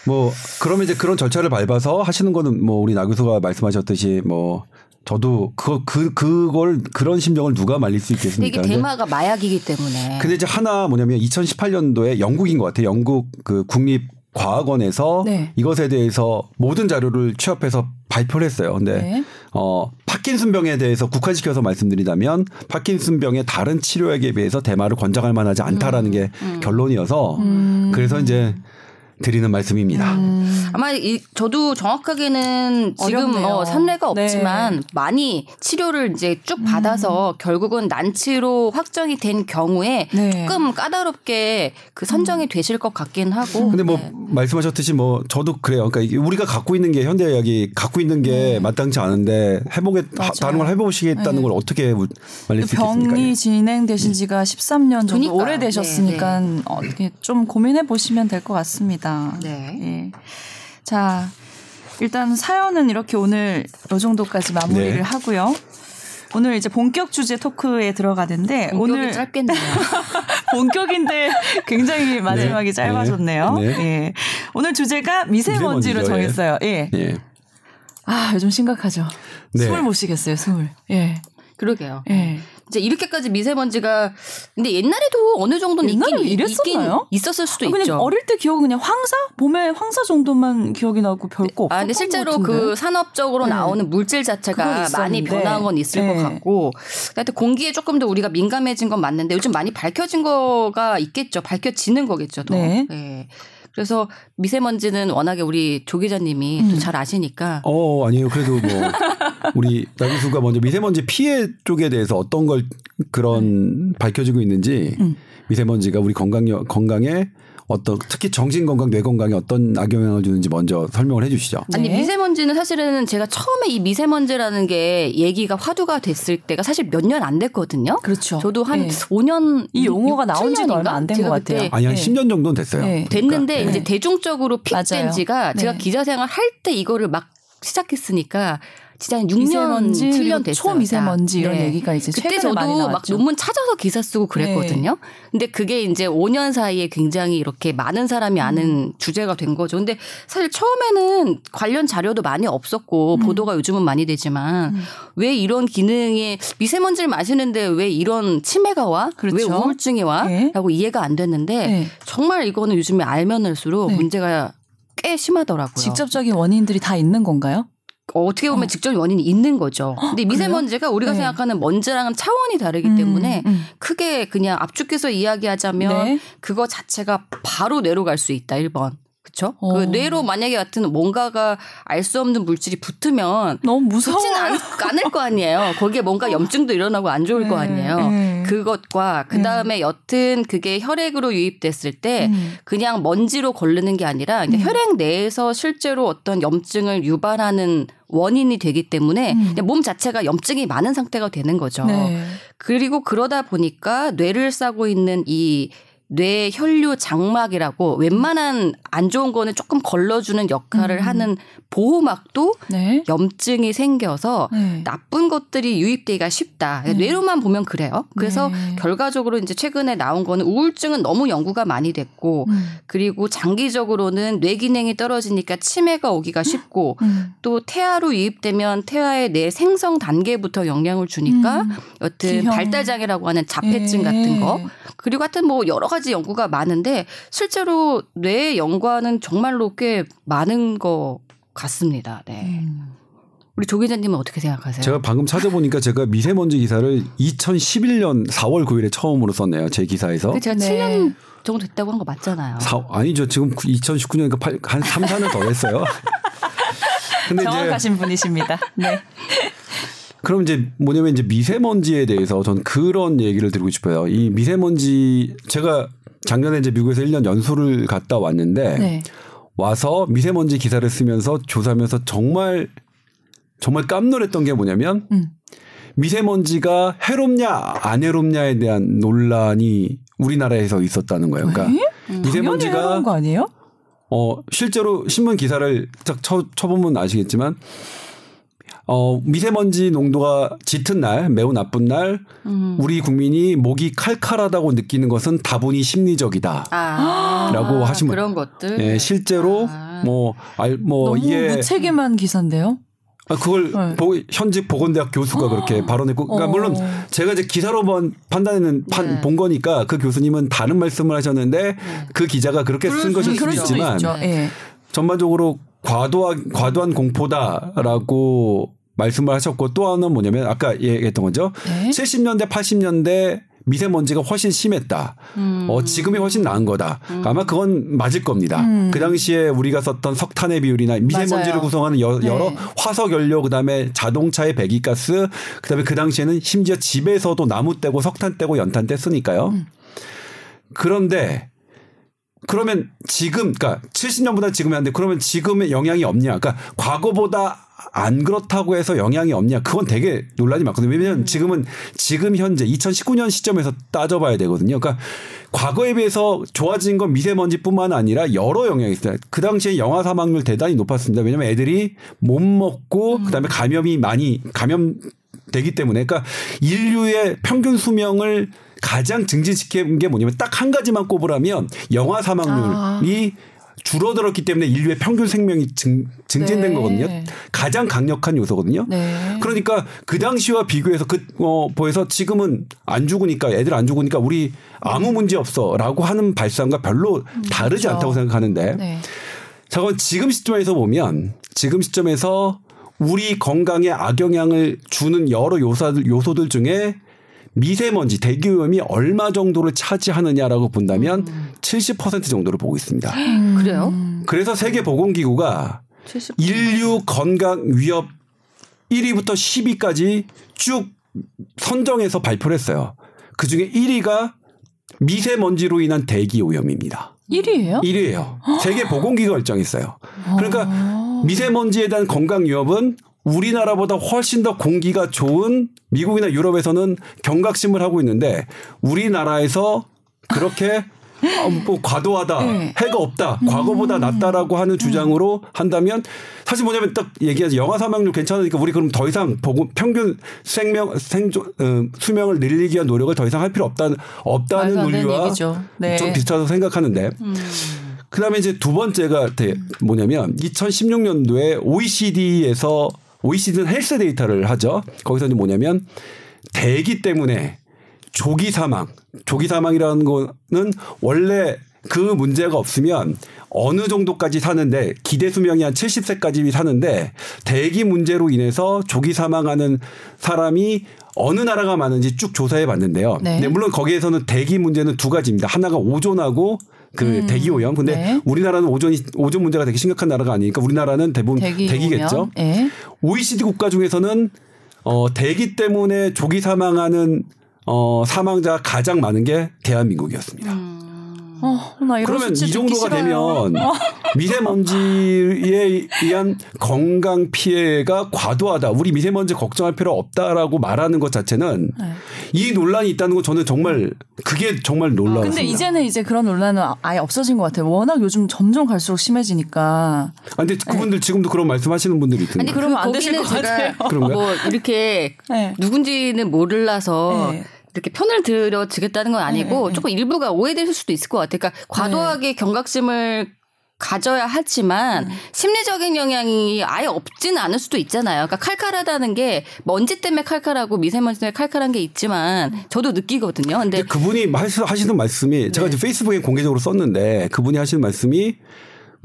뭐 그러면 이제 그런 절차를 밟아서 하시는 거는 뭐 우리 나 교수가 말씀하셨듯이 뭐 저도 그거 그 그걸 그런 심정을 누가 말릴 수 이게 있겠습니까? 근데, 대마가 마약이기 때문에. 근데 이제 하나 뭐냐면 2018년도에 영국인 것 같아요. 영국 그 국립 과학원에서 네. 이것에 대해서 모든 자료를 취합해서 발표를 했어요. 근데 네. 어 파킨슨병에 대해서 국한시켜서 말씀드리자면 파킨슨병의 다른 치료약에 비해서 대마를 권장할 만하지 않다라는 게 결론이어서 음. 그래서 이제 드리는 말씀입니다. 음. 아마 이 저도 정확하게는 지금. 어, 선례가 네. 없지만 많이 치료를 이제 쭉 받아서 결국은 난치로 확정이 된 경우에 네. 조금 까다롭게 그 선정이 되실 것 같긴 하고. 근데 뭐 네. 말씀하셨듯이 뭐 저도 그래요. 그러니까 우리가 갖고 있는 게 현대 의학이 갖고 있는 게 마땅치 않은데 네. 맞아요. 다른 걸 해보시겠다는 네. 걸 어떻게 무- 말릴 수 있겠습니까? 병이 진행되신 지가 13년 정도 그러니까요. 오래 되셨으니까 네, 어떻게 좀 고민해 보시면 될 것 같습니다. 네. 예. 자, 일단 사연은 이렇게 오늘 이 정도까지 마무리를 네. 하고요. 오늘 이제 본격 주제 토크에 들어가는데 오늘 짧겠네요. *laughs* 본격인데 굉장히 마지막이 네. 짧아졌네요. 네. 예. 오늘 주제가 미세먼지로 미세먼지죠, 정했어요. 예. 예. 아, 요즘 심각하죠. 네. 숨을 못 쉬겠어요, 숨을. 예. 그러게요. 예. 이제 이렇게까지 미세먼지가 근데 옛날에도 어느 정도는 옛날에 있긴, 이랬었나요? 있긴 있었을 수도 아, 그냥 있죠. 어릴 때 기억은 그냥 황사? 봄에 황사 정도만 기억이 나고 별거 없었던 아, 근데 실제로. 그 산업적으로 네. 나오는 물질 자체가. 많이 변한 건 있을 네. 것 같고. 하여튼 공기에 조금 더 우리가 민감해진 건 맞는데 요즘 많이 밝혀진 거가 있겠죠. 밝혀지는 거겠죠. 더. 네. 네. 그래서 미세먼지는 워낙에 우리 조 기자님이 음. 또잘 아시니까 어 아니에요. 그래도 뭐 *laughs* 우리 나 교수가 먼저 미세먼지 피해 쪽에 대해서 어떤 걸 그런 밝혀지고 있는지 음. 미세먼지가 우리 건강 건강에 어떤 특히 정신 건강, 뇌 건강에 어떤 악영향을 주는지 먼저 설명을 해 주시죠. 아니 네. 미세먼지는 사실은 제가 처음에 이 미세먼지라는 게 얘기가 화두가 됐을 때가 사실 몇 년 안 됐거든요. 그렇죠. 저도 한 예. 5년 이 용어가 나온 지도 7년인가? 얼마 안된 제가 것 같아요. 아니 한 네. 10년 정도는 됐어요. 네. 됐는데 그러니까. 이제 네. 대중적으로 픽된. 지가 제가 네. 기자 생활 할 때 이거를 막 시작했으니까 진짜 한 6년, 미세먼지, 7년 그리고 됐어요. 초미세먼지 이런 네. 얘기가 이제 그때 저도 막. 논문 찾아서 기사 쓰고 그랬거든요. 근데 그게 이제 5년 사이에 굉장히 이렇게 많은 사람이 아는 음. 주제가 된 거죠. 근데 사실 처음에는 관련 자료도 많이 없었고 음. 보도가 요즘은 많이 되지만 왜 이런 기능에 미세먼지를 마시는데 왜 이런 치매가 와? 그렇죠. 왜 우울증이 와? 네. 라고 이해가 안 됐는데 네. 정말 이거는 요즘에 알면 할수록 네. 문제가 꽤 심하더라고요. 직접적인 원인들이 다 있는 건가요? 어, 떻게 보면 어. 직접 원인이 있는 거죠. 근데 미세먼지가 우리가 네. 생각하는 먼지랑은 차원이 다르기 음, 때문에 음. 크게 그냥 압축해서 이야기하자면 네. 그거 자체가 바로 뇌로 갈 수 있다. 1번. 그쵸? 어. 그 뇌로 만약에 같은 뭔가가 알 수 없는 물질이 붙으면 너무 무서워. 붙지는 않, 않을 거 아니에요. 거기에 뭔가 *laughs* 염증도 일어나고 안 좋을 거 네, 아니에요. 네. 그것과 그 다음에 여튼 그게 혈액으로 유입됐을 때 음. 그냥 먼지로 걸르는 게 아니라 음. 혈액 내에서 실제로 어떤 염증을 유발하는 원인이 되기 때문에 음. 몸 자체가 염증이 많은 상태가 되는 거죠. 네. 그리고 그러다 보니까 뇌를 싸고 있는 이 뇌 혈류 장막이라고 웬만한 안 좋은 거는 조금 걸러주는 역할을 음. 하는 보호막도 네. 염증이 생겨서 네. 나쁜 것들이 유입되기가 쉽다. 네. 뇌로만 보면 그래요. 그래서 네. 결과적으로 이제 최근에 나온 거는 우울증은 너무 연구가 많이 됐고 음. 그리고 장기적으로는 뇌 기능이 떨어지니까 치매가 오기가 쉽고 음. 또 태아로 유입되면 태아의 뇌 생성 단계부터 영향을 주니까 음. 여튼 기형. 발달 장애라고 하는 자폐증 예. 같은 거 그리고 하여튼 뭐 여러 가지 연구가 많은데 실제로 뇌의 연관은 정말로 꽤 많은 것 같습니다. 네. 음. 우리 조 기자님은 어떻게 생각하세요? 제가 방금 찾아보니까 제가 미세먼지 기사를 2011년 4월 9일에 처음으로 썼네요. 제 기사에서. 근데 제가 네. 7년 정도 됐다고 한 거 맞잖아요. 사, 아니죠. 지금 2019년이니까 8, 한 3, 4년 더 됐어요. *laughs* 근데 정확하신 분이십니다. 네. *laughs* 그럼 이제 뭐냐면 이제 미세먼지에 대해서 전 그런 얘기를 드리고 싶어요. 이 미세먼지 제가 작년에 이제 미국에서 1년 연수를 갔다 왔는데 네. 와서 미세먼지 기사를 쓰면서 조사하면서 정말 정말 깜놀했던 게 뭐냐면 음. 미세먼지가 해롭냐 안 해롭냐에 대한 논란이 우리나라에서 있었다는 거예요. 그러니까 왜? 당연히 미세먼지가 거 아니에요? 어 실제로 신문 기사를 딱 쳐, 쳐보면 아시겠지만 어 미세먼지 농도가 짙은 날 매우 나쁜 날 음. 우리 국민이 목이 칼칼하다고 느끼는 것은 다분히 심리적이다. 아, 라고 하신 분. 그런 것들. 예, 실제로 아. 뭐 알 뭐 너무 이게 무책임한 기사인데요. 아, 그걸 네. 보, 현직 보건대학 교수가 그렇게 발언했고, 그러니까 어. 물론 제가 이제 기사로만 판단하는 판, 네. 본 거니까 그 교수님은 다른 말씀을 하셨는데 그 기자가 그렇게 쓴수 것일 수도 있지만 있죠. 예. 전반적으로 과도한 과도한 공포다라고 말씀을 하셨고 또 하나는 뭐냐면 아까 얘기했던 거죠. 네. 70년대 80년대 미세먼지가 훨씬 심했다. 음. 어, 지금이 훨씬 나은 거다. 아마 그건 맞을 겁니다. 음. 그 당시에 우리가 썼던 석탄의 비율이나 미세먼지를 맞아요. 구성하는 여, 네. 러 화석 연료 그다음에 자동차의 배기가스 그다음에 그 당시에는 심지어 집에서도 나무 떼고 석탄 떼고 연탄 뗐으니까요. 음. 그런데 그러면 지금 그러니까 70년보다 지금이 한데 그러면 지금의 영향이 없냐? 그러니까 과거보다 안 그렇다고 해서 영향이 없냐? 그건 되게 논란이 많거든요. 왜냐하면 지금은 지금 현재 2019년 시점에서 따져봐야 되거든요. 그러니까 과거에 비해서 좋아진 건 미세먼지뿐만 아니라 여러 영향이 있어요. 그 당시에 영아 사망률 대단히 높았습니다. 왜냐하면 애들이 못 먹고 그다음에 감염이 많이 감염 되기 때문에 그러니까 인류의 평균 수명을 가장 증진시킨 게 뭐냐면 딱 한 가지만 꼽으라면 영아 사망률이 줄어들었기 때문에 인류의 평균 생명이 증, 증진된 네. 거거든요. 가장 강력한 요소거든요. 네. 그러니까 그 당시와 비교해서 그, 어, 보여서 지금은 안 죽으니까 애들 안 죽으니까 우리 아무 문제 없어 라고 하는 발상과 별로 다르지 그렇죠. 않다고 생각하는데 네. 자, 그럼 지금 시점에서 보면 지금 시점에서 우리 건강에 악영향을 주는 여러 요소들, 요소들 중에 미세먼지, 대기오염이 얼마 정도를 차지하느냐라고 본다면 70% 정도를 보고 있습니다. 그래요? 그래서 세계 보건기구가 70. 인류 건강 위협 1위부터 10위까지 쭉 선정해서 발표를 했어요. 그 중에 1위가 미세먼지로 인한 대기 오염입니다. 1위예요? 1위예요. 세계 보건기구가 결정했어요. 그러니까 아. 미세먼지에 대한 건강 위협은 우리나라보다 훨씬 더 공기가 좋은 미국이나 유럽에서는 경각심을 하고 있는데 우리나라에서 그렇게 *laughs* 어, 뭐 과도하다, 네. 해가 없다, 과거보다 낫다라고 하는 주장으로 한다면 사실 뭐냐면 딱 얘기하지 영아 사망률 괜찮으니까 우리 그럼 더 이상 보고 평균 생명 생존 어, 수명을 늘리기 위한 노력을 더 이상 할 필요 없다 없다는 논리와. 네. 좀 비슷하다고 생각하는데 그다음에 이제 두 번째가 대- 뭐냐면 2016년도에 OECD에서 OECD는 헬스 데이터를 하죠. 거기서 이제 뭐냐면 대기 때문에 조기 사망, 조기 사망이라는 거는 원래 그 문제가 없으면 어느 정도까지 사는데 기대 수명이 한 70세까지 사는데 대기 문제로 인해서 조기 사망하는 사람이 어느 나라가 많은지 쭉 조사해 봤는데요. 네. 물론 거기에서는 대기 문제는 두 가지입니다. 하나가 오존하고 그 대기 오염. 근데 네. 우리나라는 오존이 오존 문제가 되게 심각한 나라가 아니니까 우리나라는 대부분 대기 대기 겠죠 오염. 예. OECD 국가 중에서는 어 대기 때문에 조기 사망하는 어 사망자가 가장 많은 게 대한민국이었습니다. 어, 나 이런 그러면 이 정도가 싫어요. 되면 미세먼지에 의한 건강 피해가 과도하다. 우리 미세먼지 걱정할 필요 없다라고 말하는 것 자체는 네. 이 논란이 있다는 건 저는 정말 그게 정말 놀라웠습니다. 근데 이제는 이제 그런 논란은 아예 없어진 것 같아요. 워낙 요즘 점점 갈수록 심해지니까. 아, 근데 그분들 지금도 그런 말씀하시는 분들이 있던데. 아니 그러면 안 되실 것 같아요. 그런가요? 뭐 이렇게 네. 누군지는 몰라서 네. 이렇게 편을 들어주겠다는 건 아니고 네, 네. 조금 일부가 오해될 수도 있을 것 같아요. 그러니까 과도하게 경각심을 가져야 하지만 네. 심리적인 영향이 아예 없지는 않을 수도 있잖아요. 그러니까 칼칼하다는 게 먼지 때문에 칼칼하고 미세먼지 때문에 칼칼한 게 있지만 저도 느끼거든요. 근데 근데 그분이 하시는 말씀이 제가 네. 이제 페이스북에 공개적으로 썼는데 그분이 하시는 말씀이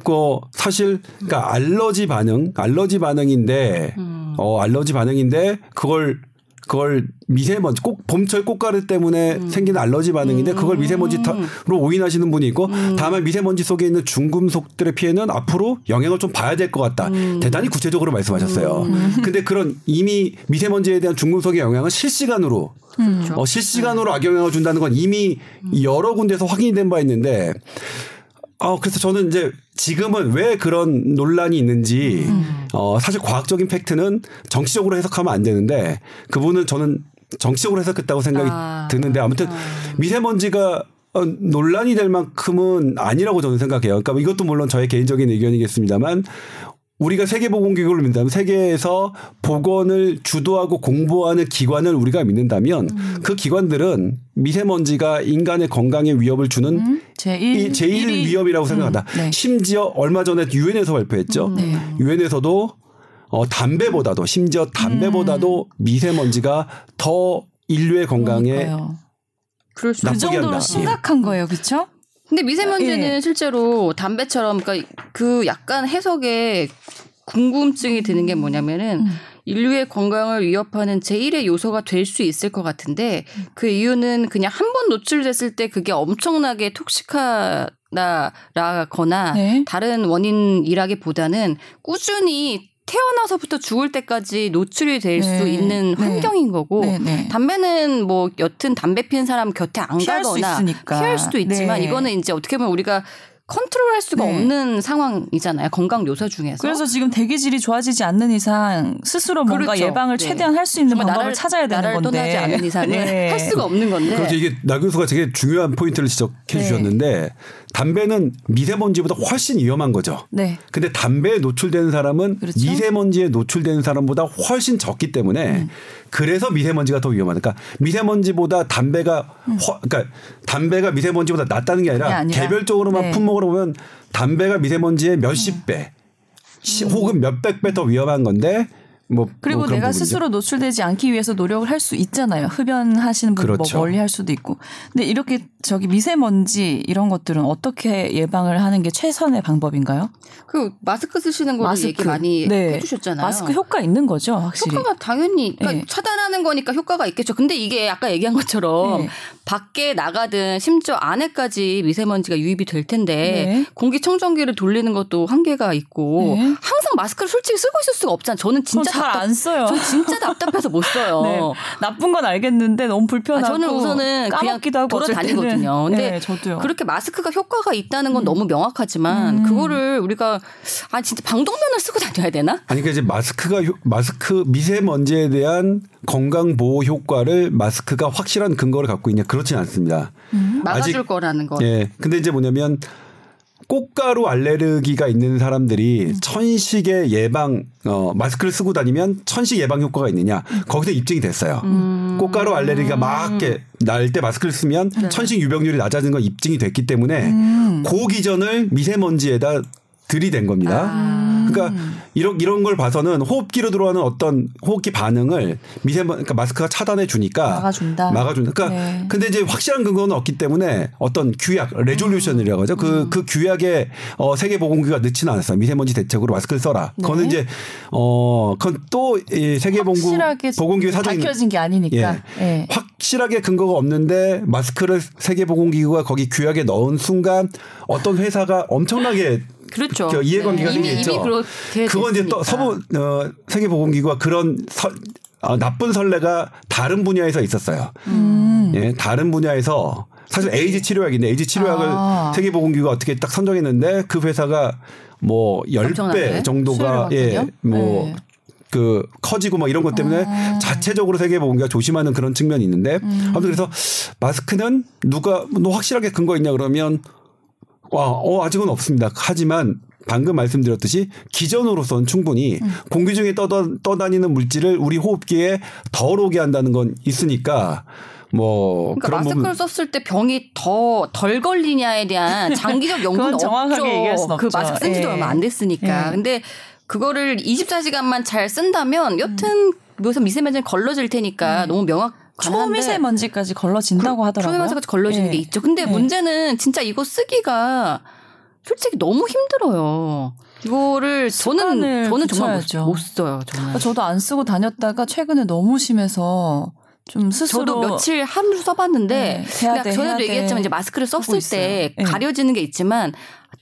그 사실 그러니까 알러지 반응, 알러지 반응인데 음. 어 알러지 반응인데 그걸 그걸 미세먼지 꼭 봄철 꽃가루 때문에 음. 생기는 알러지 반응인데 그걸 미세먼지로 오인하시는 분이 있고 음. 다만 미세먼지 속에 있는 중금속들의 피해는 앞으로 영향을 좀 봐야 될 것 같다. 음. 대단히 구체적으로 말씀하셨어요. *laughs* 근데 그런 이미 미세먼지에 대한 중금속의 영향은 실시간으로 어, 실시간으로 악영향을 준다는 건 이미 여러 군데서 확인이 된 바 있는데 어, 그래서 저는 이제 지금은 왜 그런 논란이 있는지, 어, 사실 과학적인 팩트는 정치적으로 해석하면 안 되는데, 그분은 저는 정치적으로 해석했다고 생각이 아. 드는데, 아무튼 미세먼지가 어, 논란이 될 만큼은 아니라고 저는 생각해요. 그러니까 이것도 물론 저의 개인적인 의견이겠습니다만, 우리가 세계보건기구를 믿는다면 세계에서 보건을 주도하고 공부하는 기관을 우리가 믿는다면 그 기관들은 미세먼지가 인간의 건강에 위협을 주는 음? 제1 이 제일 위협이라고 생각한다. 네. 심지어 얼마 전에 유엔에서 발표했죠. 유엔에서도 어, 담배보다도 심지어 담배보다도 미세먼지가 더 인류의 건강에 그 정도로 한다. 심각한 거예요, 그렇죠? 근데 미세먼지는 예. 실제로 담배처럼 그러니까 그 약간 해석에 궁금증이 드는 게 뭐냐면은 음. 인류의 건강을 위협하는 제1의 요소가 될 수 있을 것 같은데 그 이유는 그냥 한 번 노출됐을 때 그게 엄청나게 톡식하다라거나 네. 다른 원인이라기보다는 꾸준히 태어나서부터 죽을 때까지 노출이 될수 네. 있는 네. 환경인 거고 네, 네. 담배는 뭐 여튼 담배 피는 사람 곁에 안 피할 수 가거나 있으니까. 피할 수도 있지만 네. 이거는 이제 어떻게 보면 우리가 컨트롤할 수가 네. 없는 상황이잖아요. 건강 요소 중에서. 그래서 지금 대기질이 좋아지지 않는 이상 스스로 뭔가 그렇죠. 예방을 네. 최대한 할 수 있는 방법을 나라를- 찾아야 되는 나라를 건데 떠나지 않는 이상은 네. 할 수가 없는 건데. 그래서 이게 나 교수가 되게 중요한 포인트를 지적해 네. 주셨는데 담배는 미세먼지보다 훨씬 위험한 거죠. 네. 근데 담배에 노출되는 사람은 그렇죠. 미세먼지에 노출되는 사람보다 훨씬 적기 때문에 음. 그래서 미세먼지가 더 위험하다. 그러니까 미세먼지보다 담배가 허, 그러니까 담배가 미세먼지보다 낫다는 게 아니라, 음. 그게 아니라. 개별적으로만 네. 품목으로 보면 담배가 미세먼지의 몇십 배 시- 혹은 몇백 배 더 위험한 건데 뭐 그리고 뭐 내가 부분이죠. 스스로 노출되지 않기 위해서 노력을 할 수 있잖아요. 흡연하시는 분 그렇죠. 뭐 멀리 할 수도 있고. 근데 이렇게 저기 미세먼지 이런 것들은 어떻게 예방을 하는 게 최선의 방법인가요? 그 마스크 쓰시는 거를 얘기 많이 네. 해주셨잖아요. 마스크 효과 있는 거죠, 확실히. 효과가 당연히 그러니까 네. 차단하는 거니까 효과가 있겠죠. 근데 이게 아까 얘기한 것처럼 네. 밖에 나가든 심지어 안에까지 미세먼지가 유입이 될 텐데 네. 공기청정기를 돌리는 것도 한계가 있고 네. 항상 마스크를 솔직히 쓰고 있을 수가 없잖아요. 저는 진짜 잘 안 써요. 전 진짜 답답해서 못 써요. *laughs* 네. 나쁜 건 알겠는데 너무 아, 불편하고 저는 우선은 까먹기도 하고. 돌아다니거든요. 근데 네, 저도요. 음. 그렇게 마스크가 효과가 있다는 건 너무 명확하지만 그거를 우리가 아 진짜 방독면을 쓰고 다녀야 되나? 아니 그러니까 이제 마스크가 효- 마스크 미세먼지에 대한 건강 보호 효과를 마스크가 확실한 근거를 갖고 있냐 그렇지는 않습니다. 막아줄 아직- 거라는 거. 예. 근데 이제 뭐냐면 꽃가루 알레르기가 있는 사람들이 천식의 예방 어 마스크를 쓰고 다니면 천식 예방 효과가 있느냐. 거기서 입증이 됐어요. 꽃가루 알레르기가 막 이렇게 날 때 마스크를 쓰면 천식 유병률이 낮아지는 건 입증이 됐기 때문에 그 기전을 미세먼지에다 들이댄 겁니다. 그러니까 이런 이런 걸 봐서는 호흡기로 들어가는 어떤 호흡기 반응을 미세먼 그러니까 마스크가 차단해 주니까 막아준다. 막아준다. 그러니까 네. 근데 이제 확실한 근거는 없기 때문에 어떤 규약 resolution이라고 하죠. 그그 규약에 어 세계 보건기구가 넣지는 않았어요. 미세먼지 대책으로 마스크를 써라. 네. 그거는 이제 어 그건 또이 세계 보건 보건기구 사정 밝혀진 게 아니니까. 예. 확실하게 근거가 없는데 마스크를 세계 보건기구가 거기 규약에 넣은 순간 어떤 회사가 엄청나게 그렇죠. 그 이해관계가 네. 이미, 생기겠죠. 이미 그건 이제 또. 서부 어, 세계보건기구가 그런 서, 어, 나쁜 선례가 다른 분야에서 있었어요. 음. 예, 다른 분야에서 사실 에이즈 치료약인데 에이즈 치료약을 아. 세계보건기구가 어떻게 딱 선정했는데 그 회사가 뭐 10배 엄청나게 정도가 예. 뭐 네. 그 커지고 막 이런 것 때문에 아. 자체적으로 세계보건기구가 조심하는 그런 측면이 있는데 음. 아무튼 그래서 마스크는 누가 너 확실하게 근거 있냐 그러면 와, 어, 아직은 없습니다. 하지만 방금 말씀드렸듯이 기전으로서는 충분히 음. 공기 중에 떠다, 떠다니는 물질을 우리 호흡기에 덜 오게 한다는 건 있으니까 뭐 그러니까 그런 마스크를 부분 썼을 때 병이 더 덜 걸리냐에 대한 *laughs* 장기적 연구는 정확하게 없죠. 얘기할 순그 없죠. 마스크 쓴 지도 예. 얼마 안 됐으니까. 예. 근데 그거를 24시간만 잘 쓴다면 여튼 무슨 미세먼지는 걸러질 테니까 너무 명확. 초미세먼지까지 걸러진다고 하더라고요. 초미세먼지까지 걸러지는 예. 게 있죠. 근데 예. 문제는 진짜 이거 쓰기가 솔직히 너무 힘들어요. 이거를 저는 저는 정말 못. 못 써요. 정말. 그러니까 저도 안 쓰고 다녔다가 최근에 너무 심해서 좀 스스로 저도 며칠 하루 써봤는데 네, 돼, 전에도 얘기했지만 이제 마스크를 썼을 있어요. 때 네. 가려지는 게 있지만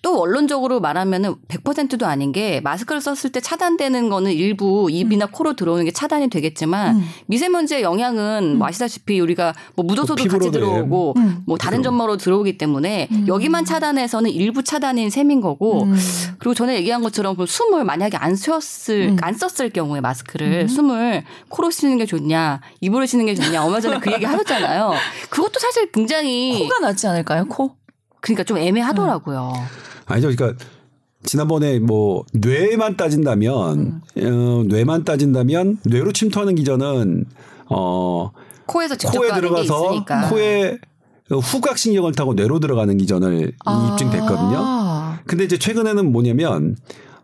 또 원론적으로 말하면은 100%도 아닌 게 마스크를 썼을 때 차단되는 거는 일부 입이나 코로 들어오는 게 차단이 되겠지만 음. 미세먼지의 영향은 뭐 아시다시피 우리가 뭐 묻어서도 뭐 같이 들어오고 음. 뭐 다른 점머로 들어오기 때문에 여기만 차단해서는 일부 차단인 셈인 거고 음. 그리고 전에 얘기한 것처럼 그 숨을 만약에 안 쉬었을 음. 안 썼을 경우에 마스크를 숨을 코로 쉬는 게 좋냐 입으로 쉬는 게 좋냐 얼마 전에 그 얘기 하셨잖아요. 그것도 사실 굉장히 코가 낫지 않을까요? 코? 그러니까 좀 애매하더라고요. 아니죠. 그러니까 지난번에 뭐 뇌만 따진다면 어, 뇌만 따진다면 뇌로 침투하는 기전은 어 코에서 코에 들어가서. 코에 후각 신경을 타고 뇌로 들어가는 기전을 입증됐거든요. 아. 근데 이제 최근에는 뭐냐면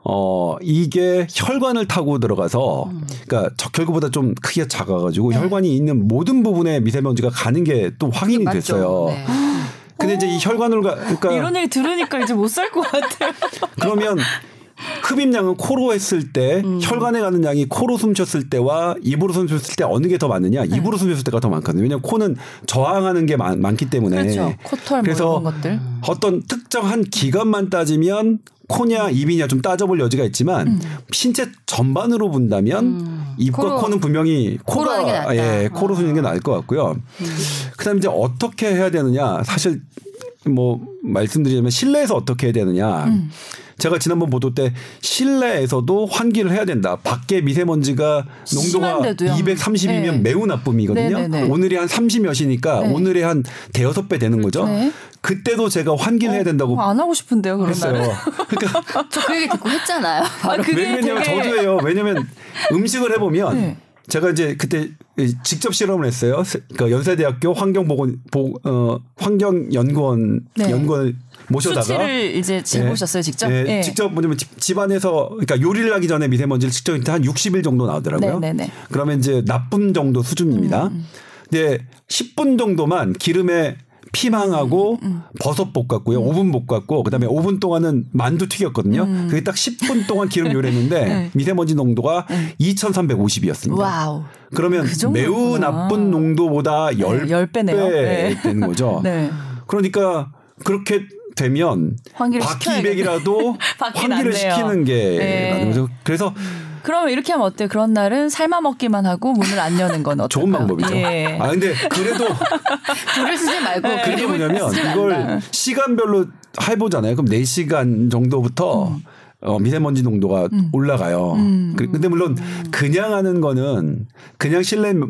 어 이게 혈관을 타고 들어가서 음. 그러니까 적혈구보다 좀 크기가 작아가지고 혈관이 있는 모든 부분에 미세먼지가 가는 게 또 확인이 맞죠. 됐어요. 네. 근데 이제 이 혈관을 가 그러니까 이런 얘기 들으니까 이제 못 살 것 같아요. *laughs* 그러면 흡입량은 코로 했을 때 음. 혈관에 가는 양이 코로 숨쉬었을 때와 입으로 숨쉬었을 때 어느 게 더 많느냐? 네. 입으로 숨쉬었을 때가 더 많거든요. 왜냐하면 코는 저항하는 게 많, 많기 때문에. 그렇죠. 코털 뭐 그래서 것들. 어떤 특정한 기관만 따지면 코냐 입이냐 좀 따져볼 여지가 있지만 음. 신체 전반으로 본다면 입과 코로- 코는 분명히 코가. 예 코로 쓰는 게 나을 것 같고요. 그다음에 이제 어떻게 해야 되느냐 사실 뭐 말씀드리자면 실내에서 어떻게 해야 되느냐. 음. 제가 지난번 보도 때 실내에서도 환기를 해야 된다. 밖에 미세먼지가 농도가 심한데도요? 230이면 네. 매우 나쁨이거든요. 네네네. 오늘이 한 30몇이니까 네. 오늘의 한 대여섯 배 되는 거죠. 네. 그때도 제가 환기를 해야 된다고 어, 안 하고 싶은데요, 그런. 했어요. *laughs* 그러니까 저그 얘기 듣고 했잖아요. 아, 그게 왜 그러냐면 되게- 저도 해요. 왜냐면 음식을 해보면 네. 제가 이제 그때 직접 실험을 했어요. 세- 그러니까 연세대학교 환경보건 보, 어, 환경연구원 네. 연구원을 모셔다가 수치를 이제 재보셨어요, 직접? 예, 예. 직접 뭐냐면 집, 집안에서 그러니까 요리를 하기 전에 미세먼지를 측정할 때 한 61 정도 나오더라고요. 네네네. 음, 그러면 이제 나쁨 정도 수준입니다. 근데 10분 정도만 기름에 피망하고 음, 버섯 볶았고요. 5분 볶았고 그다음에 5분 동안은 만두 튀겼거든요. 그게 딱 10분 동안 기름 *laughs* 요리했는데 음. 네. 미세먼지 농도가 2,350이었습니다. wow. 그러면 그. 매우 나쁜 농도보다 10배, 열 배네요. 네. 되는 거죠. *laughs* 네. 그러니까 그렇게 되면 환기를 바퀴백이라도 *laughs* 바퀴 환기를 낫네요. 시키는 게 네. 맞는 거죠. 그래서 그러면 이렇게 하면 어때요? 그런 날은 삶아 먹기만 하고 문을 안 여는 건 어떨까요? 좋은 방법이죠. 예. 아 근데 그래도 *laughs* 불을 쓰지 말고 그게 그림을 뭐냐면 *laughs* 이걸. 시간별로 해보잖아요. 그럼 4시간 정도부터 음. 어, 미세먼지 농도가 올라가요. 그- 근데 물론 그냥 하는 거는 그냥 실내 뭐,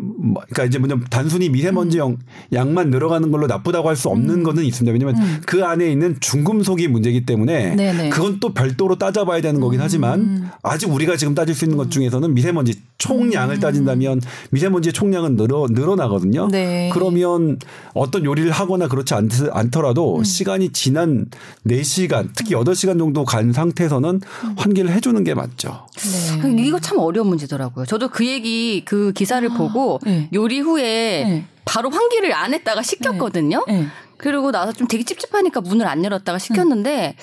그러니까 이제 뭐냐면 단순히 미세먼지 영- 양만 늘어가는 걸로 나쁘다고 할 수 없는 거는 있습니다. 왜냐면 그 안에 있는 중금속이 문제이기 때문에 음. 네네. 음. 그건 또 별도로 따져봐야 되는 거긴 하지만 아직 우리가 지금 따질 수 있는 것 중에서는 미세먼지 총량을 따진다면 미세먼지의 총량은 늘어 늘어나거든요. 네. 그러면 어떤 요리를 하거나 그렇지 않, 않더라도 음. 시간이 지난 4시간, 특히 8시간 정도 간 상태에서는 환기를 해주는 게 맞죠. 네. 이거 참 어려운 문제더라고요. 저도 그 얘기 그 기사를 보고 네. 요리 후에 네. 바로 환기를 안 했다가 시켰거든요. 네. 그리고 나서 좀 되게 찝찝하니까 문을 안 열었다가 시켰는데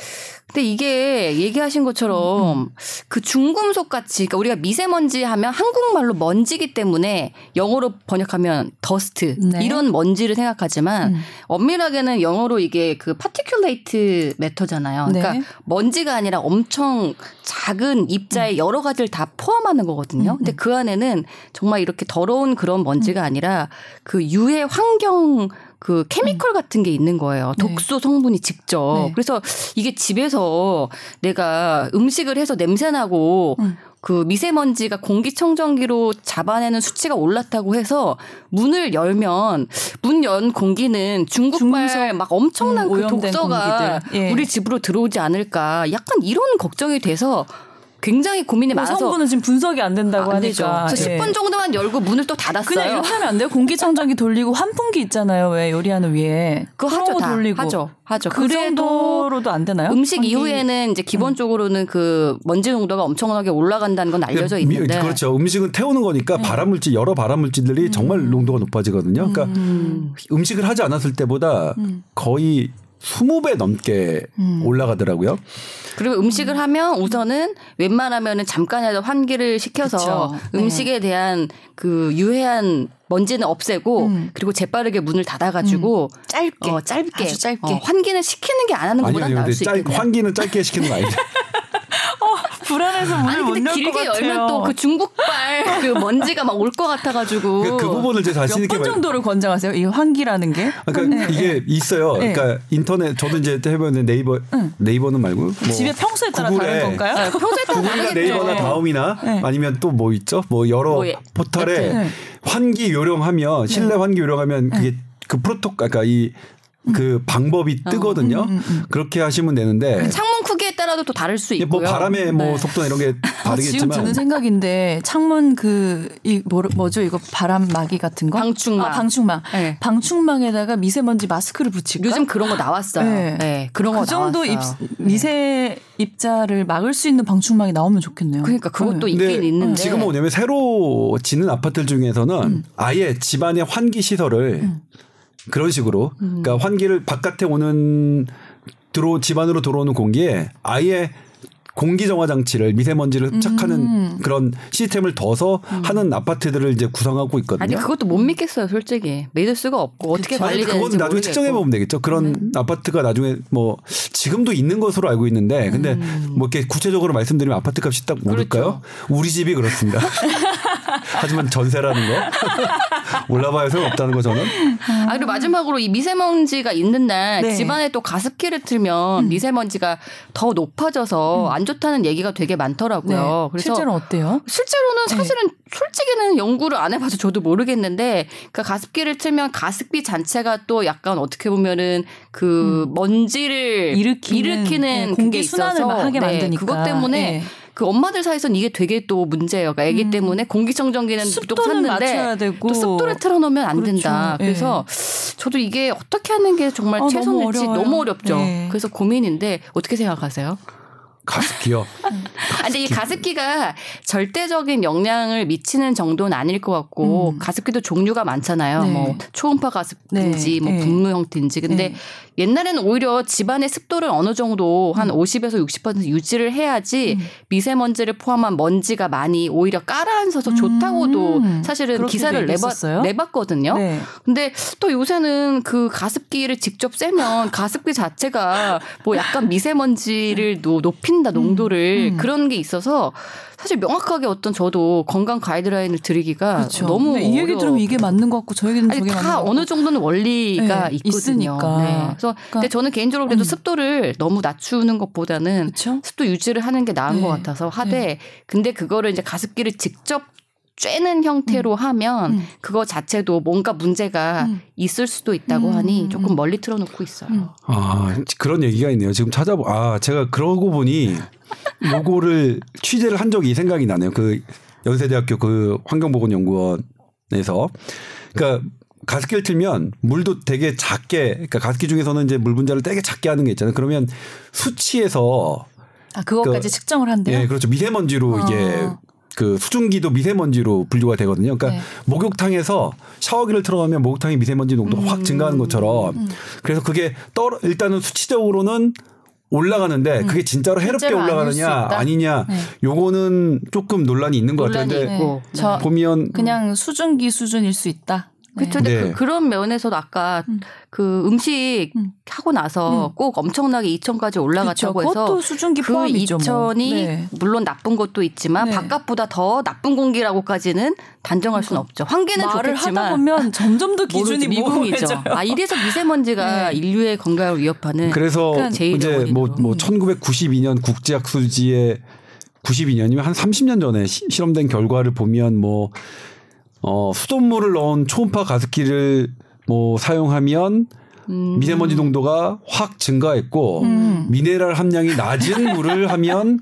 근데 이게 얘기하신 것처럼 그 중금속 같이 그러니까 우리가 미세먼지 하면 한국말로 먼지기 때문에 영어로 번역하면 dust 네. 이런 먼지를 생각하지만 음. 엄밀하게는 영어로 이게 그 particulate matter잖아요. 그러니까 네. 먼지가 아니라 엄청 작은 입자의 여러 가지를 다 포함하는 거거든요. 근데 그 안에는 정말 이렇게 더러운 그런 먼지가 아니라 그 유해 환경 그 케미컬 같은 게 있는 거예요. 네. 독소 성분이 직접. 네. 그래서 이게 집에서 내가 음식을 해서 냄새 나고 음. 그 미세먼지가 공기청정기로 잡아내는 수치가 올랐다고 해서 문을 열면 문 연 공기는 중국발 막 엄청난 음, 그 독소가. 예. 우리 집으로 들어오지 않을까 약간 이런 걱정이 돼서 굉장히 고민이 그 많아서 성분은 지금 분석이 안 된다고 안 되죠. 하니까. 그래서 예. 10분 정도만 열고 문을 또 닫았어요. 그냥 이렇게 하면 안 돼요? 공기청정기 돌리고 환풍기 있잖아요. 왜 요리하는 위에. 그거 그런 하죠, 거 다. 돌리고. 하죠, 하죠. 그 정도로도 안 되나요? 음식 환기. 이후에는 이제 기본적으로는 그 먼지 농도가 엄청나게 올라간다는 건 알려져 미- 있는데 그렇죠. 음식은 태우는 거니까 네. 발암물질 여러 발암물질들이 음. 정말 농도가 높아지거든요. 그러니까 음. 식을 하지 않았을 때보다 음. 거의 20배 넘게 올라가더라고요. 그리고 음식을 하면 우선은 웬만하면은 잠깐이라도 환기를 시켜서 그쵸. 네. 음식에 대한 그 유해한 먼지는 없애고 음. 그리고 재빠르게 문을 닫아가지고 짧게. 어, 짧게, 아주 짧게. 어, 환기는 시키는 게 안 하는 것보다. 나을 수 짧, 있겠네요. 환기는 짧게 시키는 거 아니죠. *laughs* 불안해서 문을 근데 못열것 길게 같아요. 열면 또 그 중국발 그 먼지가 막 올 것 같아가지고 그, 그 부분을 제 자신 있게 몇분 말- 정도를 권장하세요? 이 환기라는 게? 그러니까 이게 있어요. 네. 그러니까 인터넷 저도 이제 해보는 네이버 네이버는 말고 뭐 집에 평소에 따라 구글에 다른 건가요? 네, 평소에 따라 구글이나. 네이버나 다음이나 네. 아니면 또 뭐 있죠? 뭐 여러 뭐 예, 포털에 네. 환기 요령하면 실내 환기 요령하면 그게 그 프로토 그러니까 이그 방법이 뜨거든요. 그렇게 하시면 되는데 창문 따라도 또 다를 수 이게 있고요. 뭐 바람의 뭐 네. 속도나 이런 게 아, 지금 다르겠지만 드는 생각인데 창문 그이 뭐죠 이거 바람막이 같은 거? 방충망. 아, 방충망. 네. 방충망에다가 미세먼지 마스크를 붙일까? 요즘 그런 거 나왔어요. 네. 네, 그런 거그 정도 입, 나왔어요. 미세 입자를 막을 수 있는 방충망이 나오면 좋겠네요. 그러니까 그것도 네. 있긴 있는데 지금은 뭐냐면 새로 짓는 아파트들 중에서는 음. 아예 집안의 환기 시설을 그런 식으로 음. 그러니까 환기를 바깥에 오는 들어 집안으로 들어오는 공기에 아예 공기 정화 장치를 미세먼지를 흡착하는 음. 그런 시스템을 둬서 하는 아파트들을 이제 구성하고 있거든요. 아니 그것도 못 믿겠어요, 솔직히. 믿을 수가 없고 어떻게 그쵸. 아니, 관리되는지 그건 나중에 모르겠고. 측정해 보면 되겠죠. 그런 네. 아파트가 나중에 뭐 지금도 있는 것으로 알고 있는데, 근데 음. 뭐 이렇게 구체적으로 말씀드리면 아파트 값이 딱 모를까요? 그렇죠. 우리 집이 그렇습니다. *laughs* 하지만 전세라는 거 *laughs* 올라봐야 소용없다는 거 저는. 아 그리고 마지막으로 이 미세먼지가 있는 날 네. 집안에 또 가습기를 틀면 미세먼지가 더 높아져서 안 좋다는 얘기가 되게 많더라고요. 네. 그래서 실제로 어때요? 실제로는 사실은 솔직히는 연구를 안 해봐서 저도 모르겠는데 그 가습기를 틀면 가습기 자체가 또 약간 어떻게 보면은 그 먼지를 음. 일으키는, 일으키는 네, 공기 순환을 하게 네, 만드니까. 그것 때문에 네. 그 엄마들 사이에서는 이게 되게 또 문제예요. 그러니까 아기 때문에 공기청정기는 또 음. 샀는데. 또 습도를 틀어놓으면 안 그렇죠. 된다. 네. 그래서 저도 이게 어떻게 하는 게 정말 아, 너무 최선일지 어려워요. 너무, 어렵죠. 네. 그래서 고민인데 어떻게 생각하세요? 가습기요. 아, 근데 이 가습기가 절대적인 영향을 미치는 정도는 아닐 것 같고 음. 가습기도 종류가 많잖아요. 네. 뭐 초음파 가습기인지 네. 뭐 네. 분무 형태인지. 근데 네. 옛날에는 오히려 집안의 습도를 어느 정도 한 음. 50에서 60% 유지를 해야지 미세먼지를 포함한 먼지가 많이 오히려 깔아앉아서 좋다고도 음. 사실은 기사를 내봤? 내봤거든요. 네. 근데 또 요새는 그 가습기를 직접 쐬면 가습기 자체가 뭐 약간 미세먼지를 노, *laughs* 높인 다 농도를 음. 그런 게 있어서 사실 명확하게 어떤 저도 건강 가이드라인을 드리기가 그렇죠. 너무 이 얘기. 들으면 이게 맞는 것 같고 저 얘기는 아니 저게 맞는 것 다. 어느 정도는 원리가 네, 있거든요. 있으니까. 네. 그래서 근데 저는 개인적으로 그래도 음. 습도를 너무 낮추는 것보다는 그렇죠. 습도 유지를 하는 게 나은 네. 것 같아서 하되 근데 그거를 이제 가습기를 직접 쬐는 형태로 하면 음. 그거 자체도 뭔가 문제가 음. 있을 수도 있다고 음. 하니 조금 멀리 틀어놓고 있어요. 음. 아 그런 얘기가 있네요. 지금 찾아보 아 제가 그러고 보니 *laughs* 요거를 취재를 한 적이 생각이 나네요. 그 연세대학교 그 환경보건연구원에서 그러니까 가습기를 틀면 물도 되게 작게 그러니까 가습기 중에서는 이제 물 분자를 되게 작게 하는 게 있잖아요. 그러면 수치에서 아 그것까지 그- 측정을 한대요. 예 그렇죠 미세먼지로 어. 이게 그 수증기도 미세먼지로 분류가 되거든요. 그러니까 네. 목욕탕에서 샤워기를 틀어놓으면 목욕탕의 미세먼지 농도가 음. 확 증가하는 것처럼 그래서 그게 떨어 일단은 수치적으로는 올라가는데 그게 진짜로 해롭게 올라가느냐? 아니냐 네. 요거는 조금 논란이 있는 것 같아요. 근데 보면 그냥 수증기 수준일 수 있다. 그렇죠. 네. 그, 그런 면에서도 아까 음. 그 음식 음. 하고 나서 음. 꼭 엄청나게 2천까지 올라갔다고 그쵸, 해서 수증기 그 2천이 뭐. 네. 물론 나쁜 것도 있지만 네. 바깥보다 더 나쁜 공기라고까지는 단정할 수는 없죠. 환기는 말을 좋겠지만 하다 보면 점점 더 *laughs* 기준이 미궁이죠. 아 이래서 미세먼지가 *laughs* 네. 인류의 건강을 위협하는 그래서 제일 이제 뭐뭐 뭐 1992년 국제학술지에 92년이면 한 30년 전에 시, 실험된 결과를 보면 뭐 어, 수돗물을 넣은 초음파 가습기를 뭐 사용하면 음. 미세먼지 농도가 확 증가했고 음. 미네랄 함량이 낮은 *laughs* 물을 하면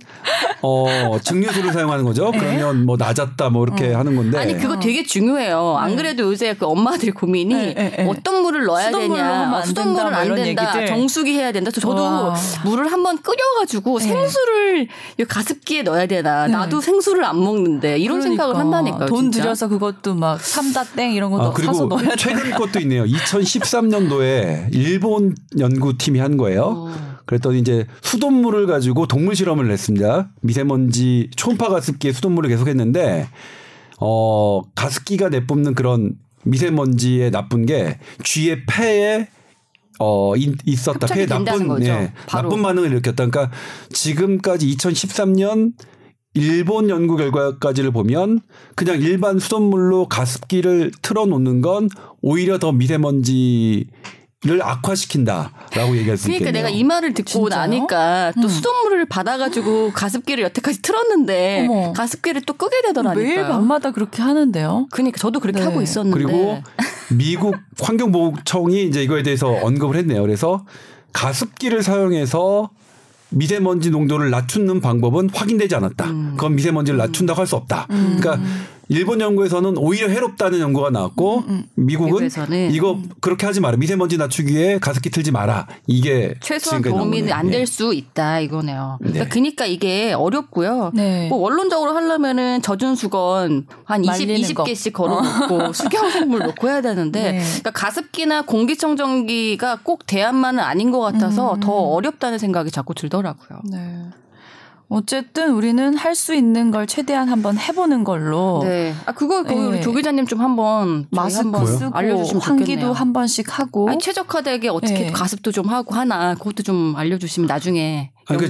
어 증류수를 사용하는 거죠. 네. 그러면 뭐 낮았다 뭐 이렇게 어. 하는 건데 아니 그거 되게 중요해요. 안 네. 그래도 요새 그 엄마들 고민이 네, 네, 네. 어떤 물을 넣어야 되냐, 수돗물을 안 된다, 뭐 정수기 해야 된다. 저도 와. 물을 한번 끓여가지고 네. 생수를 가습기에 넣어야 되나. 나도 생수를 안 먹는데 이런 그러니까. 생각을 한다니까요. 돈 진짜. 들여서 그것도 막 삼다 땡 이런 것도 아, 그리고 사서 넣어야 최근 것도 있네요. 2013년도에 일본 연구팀이 한 거예요. 어. 그랬더니 이제 수돗물을 가지고 동물 실험을 했습니다. 미세먼지 초음파 가습기에 수돗물을 계속했는데 어 가습기가 내뿜는 그런 미세먼지의 나쁜 게 쥐의 폐에 어 있었다. 폐에 나쁜 예, 나쁜 반응을 일으켰다. 그러니까 지금까지 2013년 일본 연구 결과까지를 보면 그냥 일반 수돗물로 가습기를 틀어놓는 건 오히려 더 미세먼지 를 악화시킨다라고 얘기할 수 그러니까. 내가 이 말을 듣고 진짜요? 나니까 또 음. 수돗물을 받아가지고 가습기를 여태까지 틀었는데 어머. 가습기를 또 끄게 되더라니까. 매일 밤마다 그렇게 하는데요. 그러니까 저도 그렇게 네. 하고 있었는데. 그리고 미국 환경보호청이 이제 이거에 대해서 언급을 했네요. 그래서 가습기를 사용해서 미세먼지 농도를 낮추는 방법은 확인되지 않았다. 음. 그건 미세먼지를 낮춘다고 할 수 없다. 음. 그러니까 일본 연구에서는 오히려 해롭다는 연구가 나왔고 음, 음. 미국은 미국에서는. 이거 음. 그렇게 하지 마라. 미세먼지 낮추기 위해 가습기 틀지 마라. 이게 최소한 도움이 안 될수 네. 있다 이거네요. 네. 그러니까, 그러니까 이게 어렵고요. 네. 뭐 원론적으로 하려면은 젖은 수건 한 20, 20개씩 걸어놓고 어. 수경생물 *laughs* 놓고 해야 되는데 네. 그러니까 가습기나 공기청정기가 꼭 대안만은 아닌 것 같아서 음. 더 어렵다는 생각이 자꾸 들더라고요. 네. 어쨌든 우리는 할 수 있는 걸 최대한 한번 해보는 걸로. 네. 아 그거 그 우리 네. 조 기자님 좀 한번 마스크 한번 쓰고 알려주시면 환기도 한 번씩 하고. 아니, 최적화되게 어떻게 네. 가습도 좀 하고 하나 그것도 좀 알려주시면 나중에. 아니 그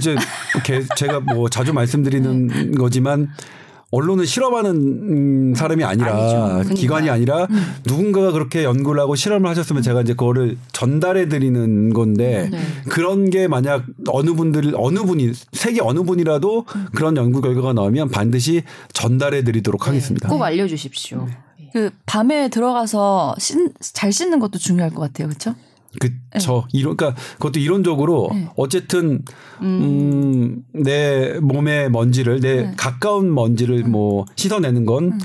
제가 뭐 자주 말씀드리는 네. 거지만 언론은 실험하는 음, 사람이 아니라 아니죠. 기관이 아니라 음. 누군가가 그렇게 연구를 하고 실험을 하셨으면 제가 이제 그거를 전달해 드리는 건데 네. 그런 게 만약 어느 분들 어느 분이 세계 어느 분이라도 음. 그런 연구 결과가 나오면 반드시 전달해 드리도록 네. 하겠습니다. 꼭 알려 주십시오. 네. 그 밤에 들어가서 씻, 잘 씻는 것도 중요할 것 같아요. 그렇죠? 그쵸. 네. 이론, 그러니까 그것도 이론적으로 네. 어쨌든, 음. 음, 내 몸의 먼지를, 내 네. 가까운 먼지를 음. 뭐 씻어내는 건 음.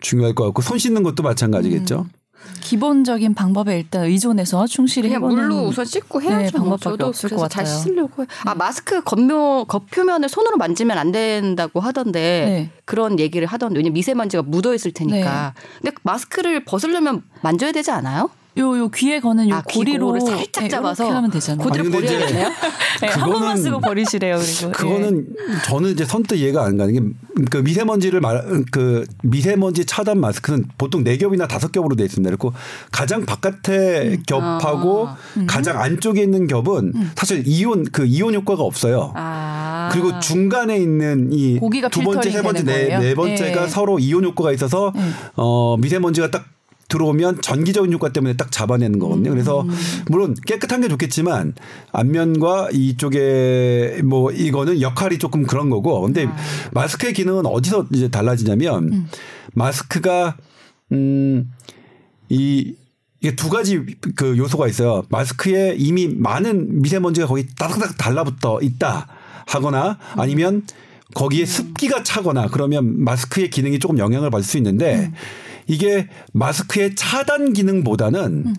중요할 것 같고, 손 씻는 것도 마찬가지겠죠. 음. 기본적인 방법에 일단 의존해서 충실히 해보는 물로 우선 씻고 해야죠. 네, 방법밖에 없을 것 같아요. 잘 씻으려고. 아 마스크 겉면 겉표면을 손으로 만지면 안 된다고 하던데 네. 그런 얘기를 하던데 왜냐 면 미세먼지가 묻어 있을 테니까. 네. 근데 마스크를 벗으려면 만져야 되지 않아요? 요, 요 귀에 거는 요 아, 고리로 살짝 네, 잡아서 하면 되잖아요. 그대로 버려야겠네요. 네, 한 번만 쓰고 버리시래요. 그리고 그거는 네. 저는 이제 선뜻 이해가 안 가는 게그 미세먼지를 말 그 미세먼지 차단 마스크는 보통 네 겹이나 다섯 겹으로 돼 있습니다. 그리고 가장 바깥에 음. 겹하고 아. 음. 가장 안쪽에 있는 겹은 음. 사실 이온 그 이온 효과가 없어요. 아. 그리고 중간에 있는 이 두 번째, 세 번째, 네, 네 번째가 네. 서로 이온 효과가 있어서 네. 어 미세먼지가 딱 들어오면 전기적인 효과 때문에 딱 잡아내는 거거든요. 그래서 음. 물론 깨끗한 게 좋겠지만 앞면과 이쪽에 뭐 이거는 역할이 조금 그런 거고 근데 아. 마스크의 기능은 어디서 이제 달라지냐면 음. 마스크가 음이 이게 두 가지 그 요소가 있어요. 마스크에 이미 많은 미세먼지가 거기 따닥따닥 달라붙어 있다 하거나 아니면 거기에 습기가 차거나 그러면 마스크의 기능이 조금 영향을 받을 수 있는데 음. 이게 마스크의 차단 기능보다는 음.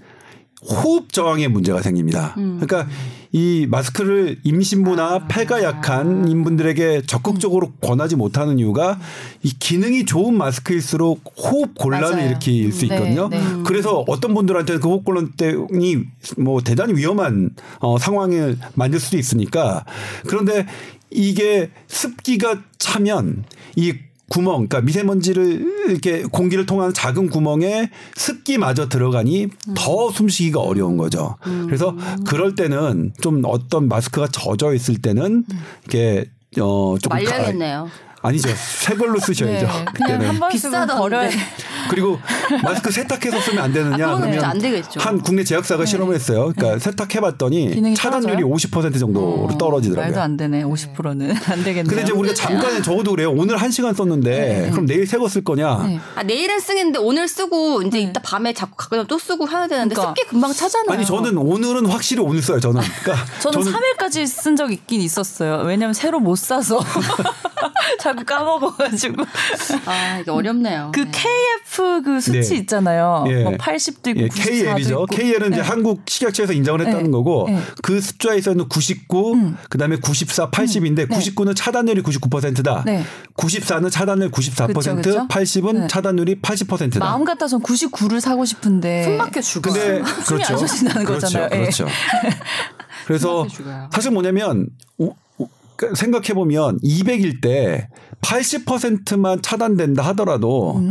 호흡 저항에 문제가 생깁니다. 음. 그러니까 이 마스크를 임신부나 아. 폐가 약한 인분들에게 적극적으로 음. 권하지 못하는 이유가 이 기능이 좋은 마스크일수록 호흡 곤란을 맞아요. 일으킬 수 네, 있거든요. 네, 네. 그래서 어떤 분들한테는 그 호흡 곤란 때문에 뭐 대단히 위험한 어, 상황을 만들 수도 있으니까 그런데 이게 습기가 차면 이 구멍, 그러니까 미세먼지를 이렇게 공기를 통하는 작은 구멍에 습기마저 들어가니 음. 더 숨쉬기가 어려운 거죠. 그래서 그럴 때는 좀 어떤 마스크가 젖어 있을 때는 이렇게 어 조금 가- 말려야겠네요. 아니죠. 새 걸로 쓰셔야죠. 네, 그때는. 한번 쓰고 비싸던데. 버려야 돼. 그리고 마스크 세탁해서 쓰면 안 되느냐 아, 그러면 안 되겠죠. 한 국내 제약사가 실험을 했어요. 그러니까 세탁해봤더니 기능이 차단율이 떨어져요? 50% 정도로 떨어지더라고요. 말도 안 되네. 50%는 *laughs* 안 되겠네요. 근데 이제 우리가 잠깐 적어도 그래요. 오늘 한 시간 썼는데 그럼 내일 새 거 쓸 거냐? 네. 아, 내일은 쓰겠는데 오늘 쓰고 이제 이따 밤에 자꾸 가끔 또 쓰고 해야 되는데 그러니까. 습기 금방 차잖아요. 아니 저는 오늘은 확실히 오늘 써요. 저는. 그러니까 저는 3일까지 쓴 적 있긴 있었어요. 왜냐면 새로 못 사서 *laughs* 자꾸 까먹어가지고 아 이게 어렵네요. 그 네. KF 그 수치 네. 있잖아요. 예. 뭐 80도 있고 예, 94도 KL이죠. 있고. KL은 이제 한국 식약처에서 인정을 했다는 네. 거고 네. 그 숫자에서는 99, 그다음에 94, 80인데 99는 차단율이 99%다. 네. 94는 차단율 94%, 그쵸, 그쵸? 80은 네. 차단율이 80%다. 마음 같아선 99를 사고 싶은데 숨 막혀 죽어. 근데 숨이 안 쉬어진다는 그렇죠. 거잖아요. 예. 그렇죠. *laughs* 그래서. 사실 뭐냐면 생각해 보면 200일 때 80%만 차단된다 하더라도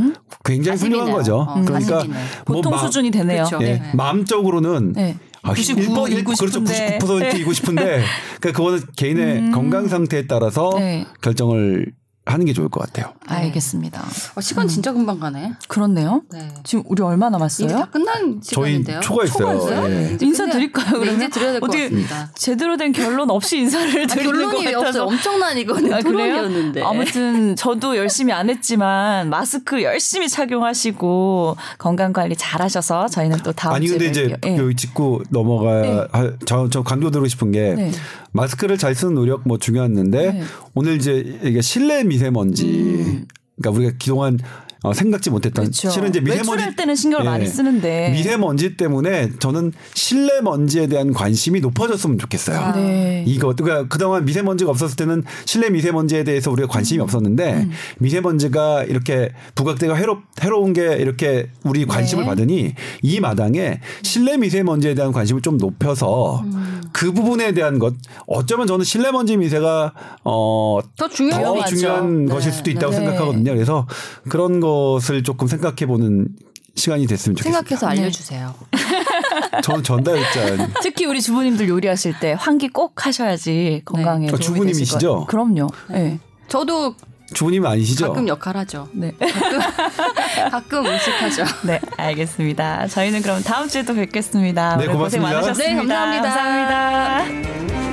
굉장히 훌륭한 가심이네요. 거죠. 어, 그러니까 가심이네. 보통 마- 수준이 되네요. 그렇죠. 예, 네. 마음적으로는 네. 아, 99 1번, 이고 그렇죠. 싶은데. 99%이고 싶은데 그러니까 그거는 개인의 건강 상태에 따라서 네. 결정을 하는 게 좋을 것 같아요. 알겠습니다. 어, 시간 진짜 금방 가네. 그렇네요. 네. 지금 우리 얼마 이제 다 남았어요? 끝난 저희 시간인데요. 초과했어요. 예. 이제 인사 끝내야- 드릴까요, 네, 그러면? 이제 드려야 될 것 어떻게 같습니다. 제대로 된 결론 없이 인사를 아, 드리는 결론이 것 없어요. 같아서 엄청난 이거는 아, 그래요? 토론이었는데. 아무튼 저도 열심히 안 했지만 마스크 열심히 착용하시고 건강 관리 잘하셔서 저희는 또 다음 아니 주에 근데 이제 뵐게요. 예. 여기 짚고 넘어가 네. 할- 저, 저 강조드리고 싶은 게 네. 마스크를 잘 쓰는 노력 뭐 중요했는데 네. 오늘 이제 이게 실내 미 세먼지. 그러니까 우리가 그동안 어, 생각지 못했던 그렇죠. 실은 이제 미세먼지 외출할 때는 신경을 많이 쓰는데. 미세먼지 때문에 저는 실내 먼지에 대한 관심이 높아졌으면 좋겠어요. 네. 이거 그러니까 그동안 미세먼지가 없었을 때는 실내 미세먼지에 대해서 우리가 관심이 음. 없었는데 미세먼지가 이렇게 부각되고 해로, 해로운 게 이렇게 우리 관심을 네. 받으니 이 마당에 실내 미세먼지에 대한 관심을 좀 높여서 음. 그 부분에 대한 것 어쩌면 저는 실내 먼지 미세가 어더 중요한 더. 중요한 네. 것일 수도 있다고 네. 생각하거든요. 그래서 그런 것을 조금 생각해 보는 시간이 됐으면 좋겠습니다. 생각해서 알려주세요. *laughs* 저는 전달자 특히 우리 주부님들 요리하실 때 환기 꼭 하셔야지 건강에 어, 도움이 주부님이시죠? 그럼요. 네. 저도 주부님 아니시죠? 가끔 역할하죠. 네. 가끔 *laughs* 음식하죠. *laughs* 네, 알겠습니다. 저희는 그럼 다음 주에 또 뵙겠습니다. 네, 오늘 고생 고맙습니다. 많으셨습니다. 네, 감사합니다. 감사합니다.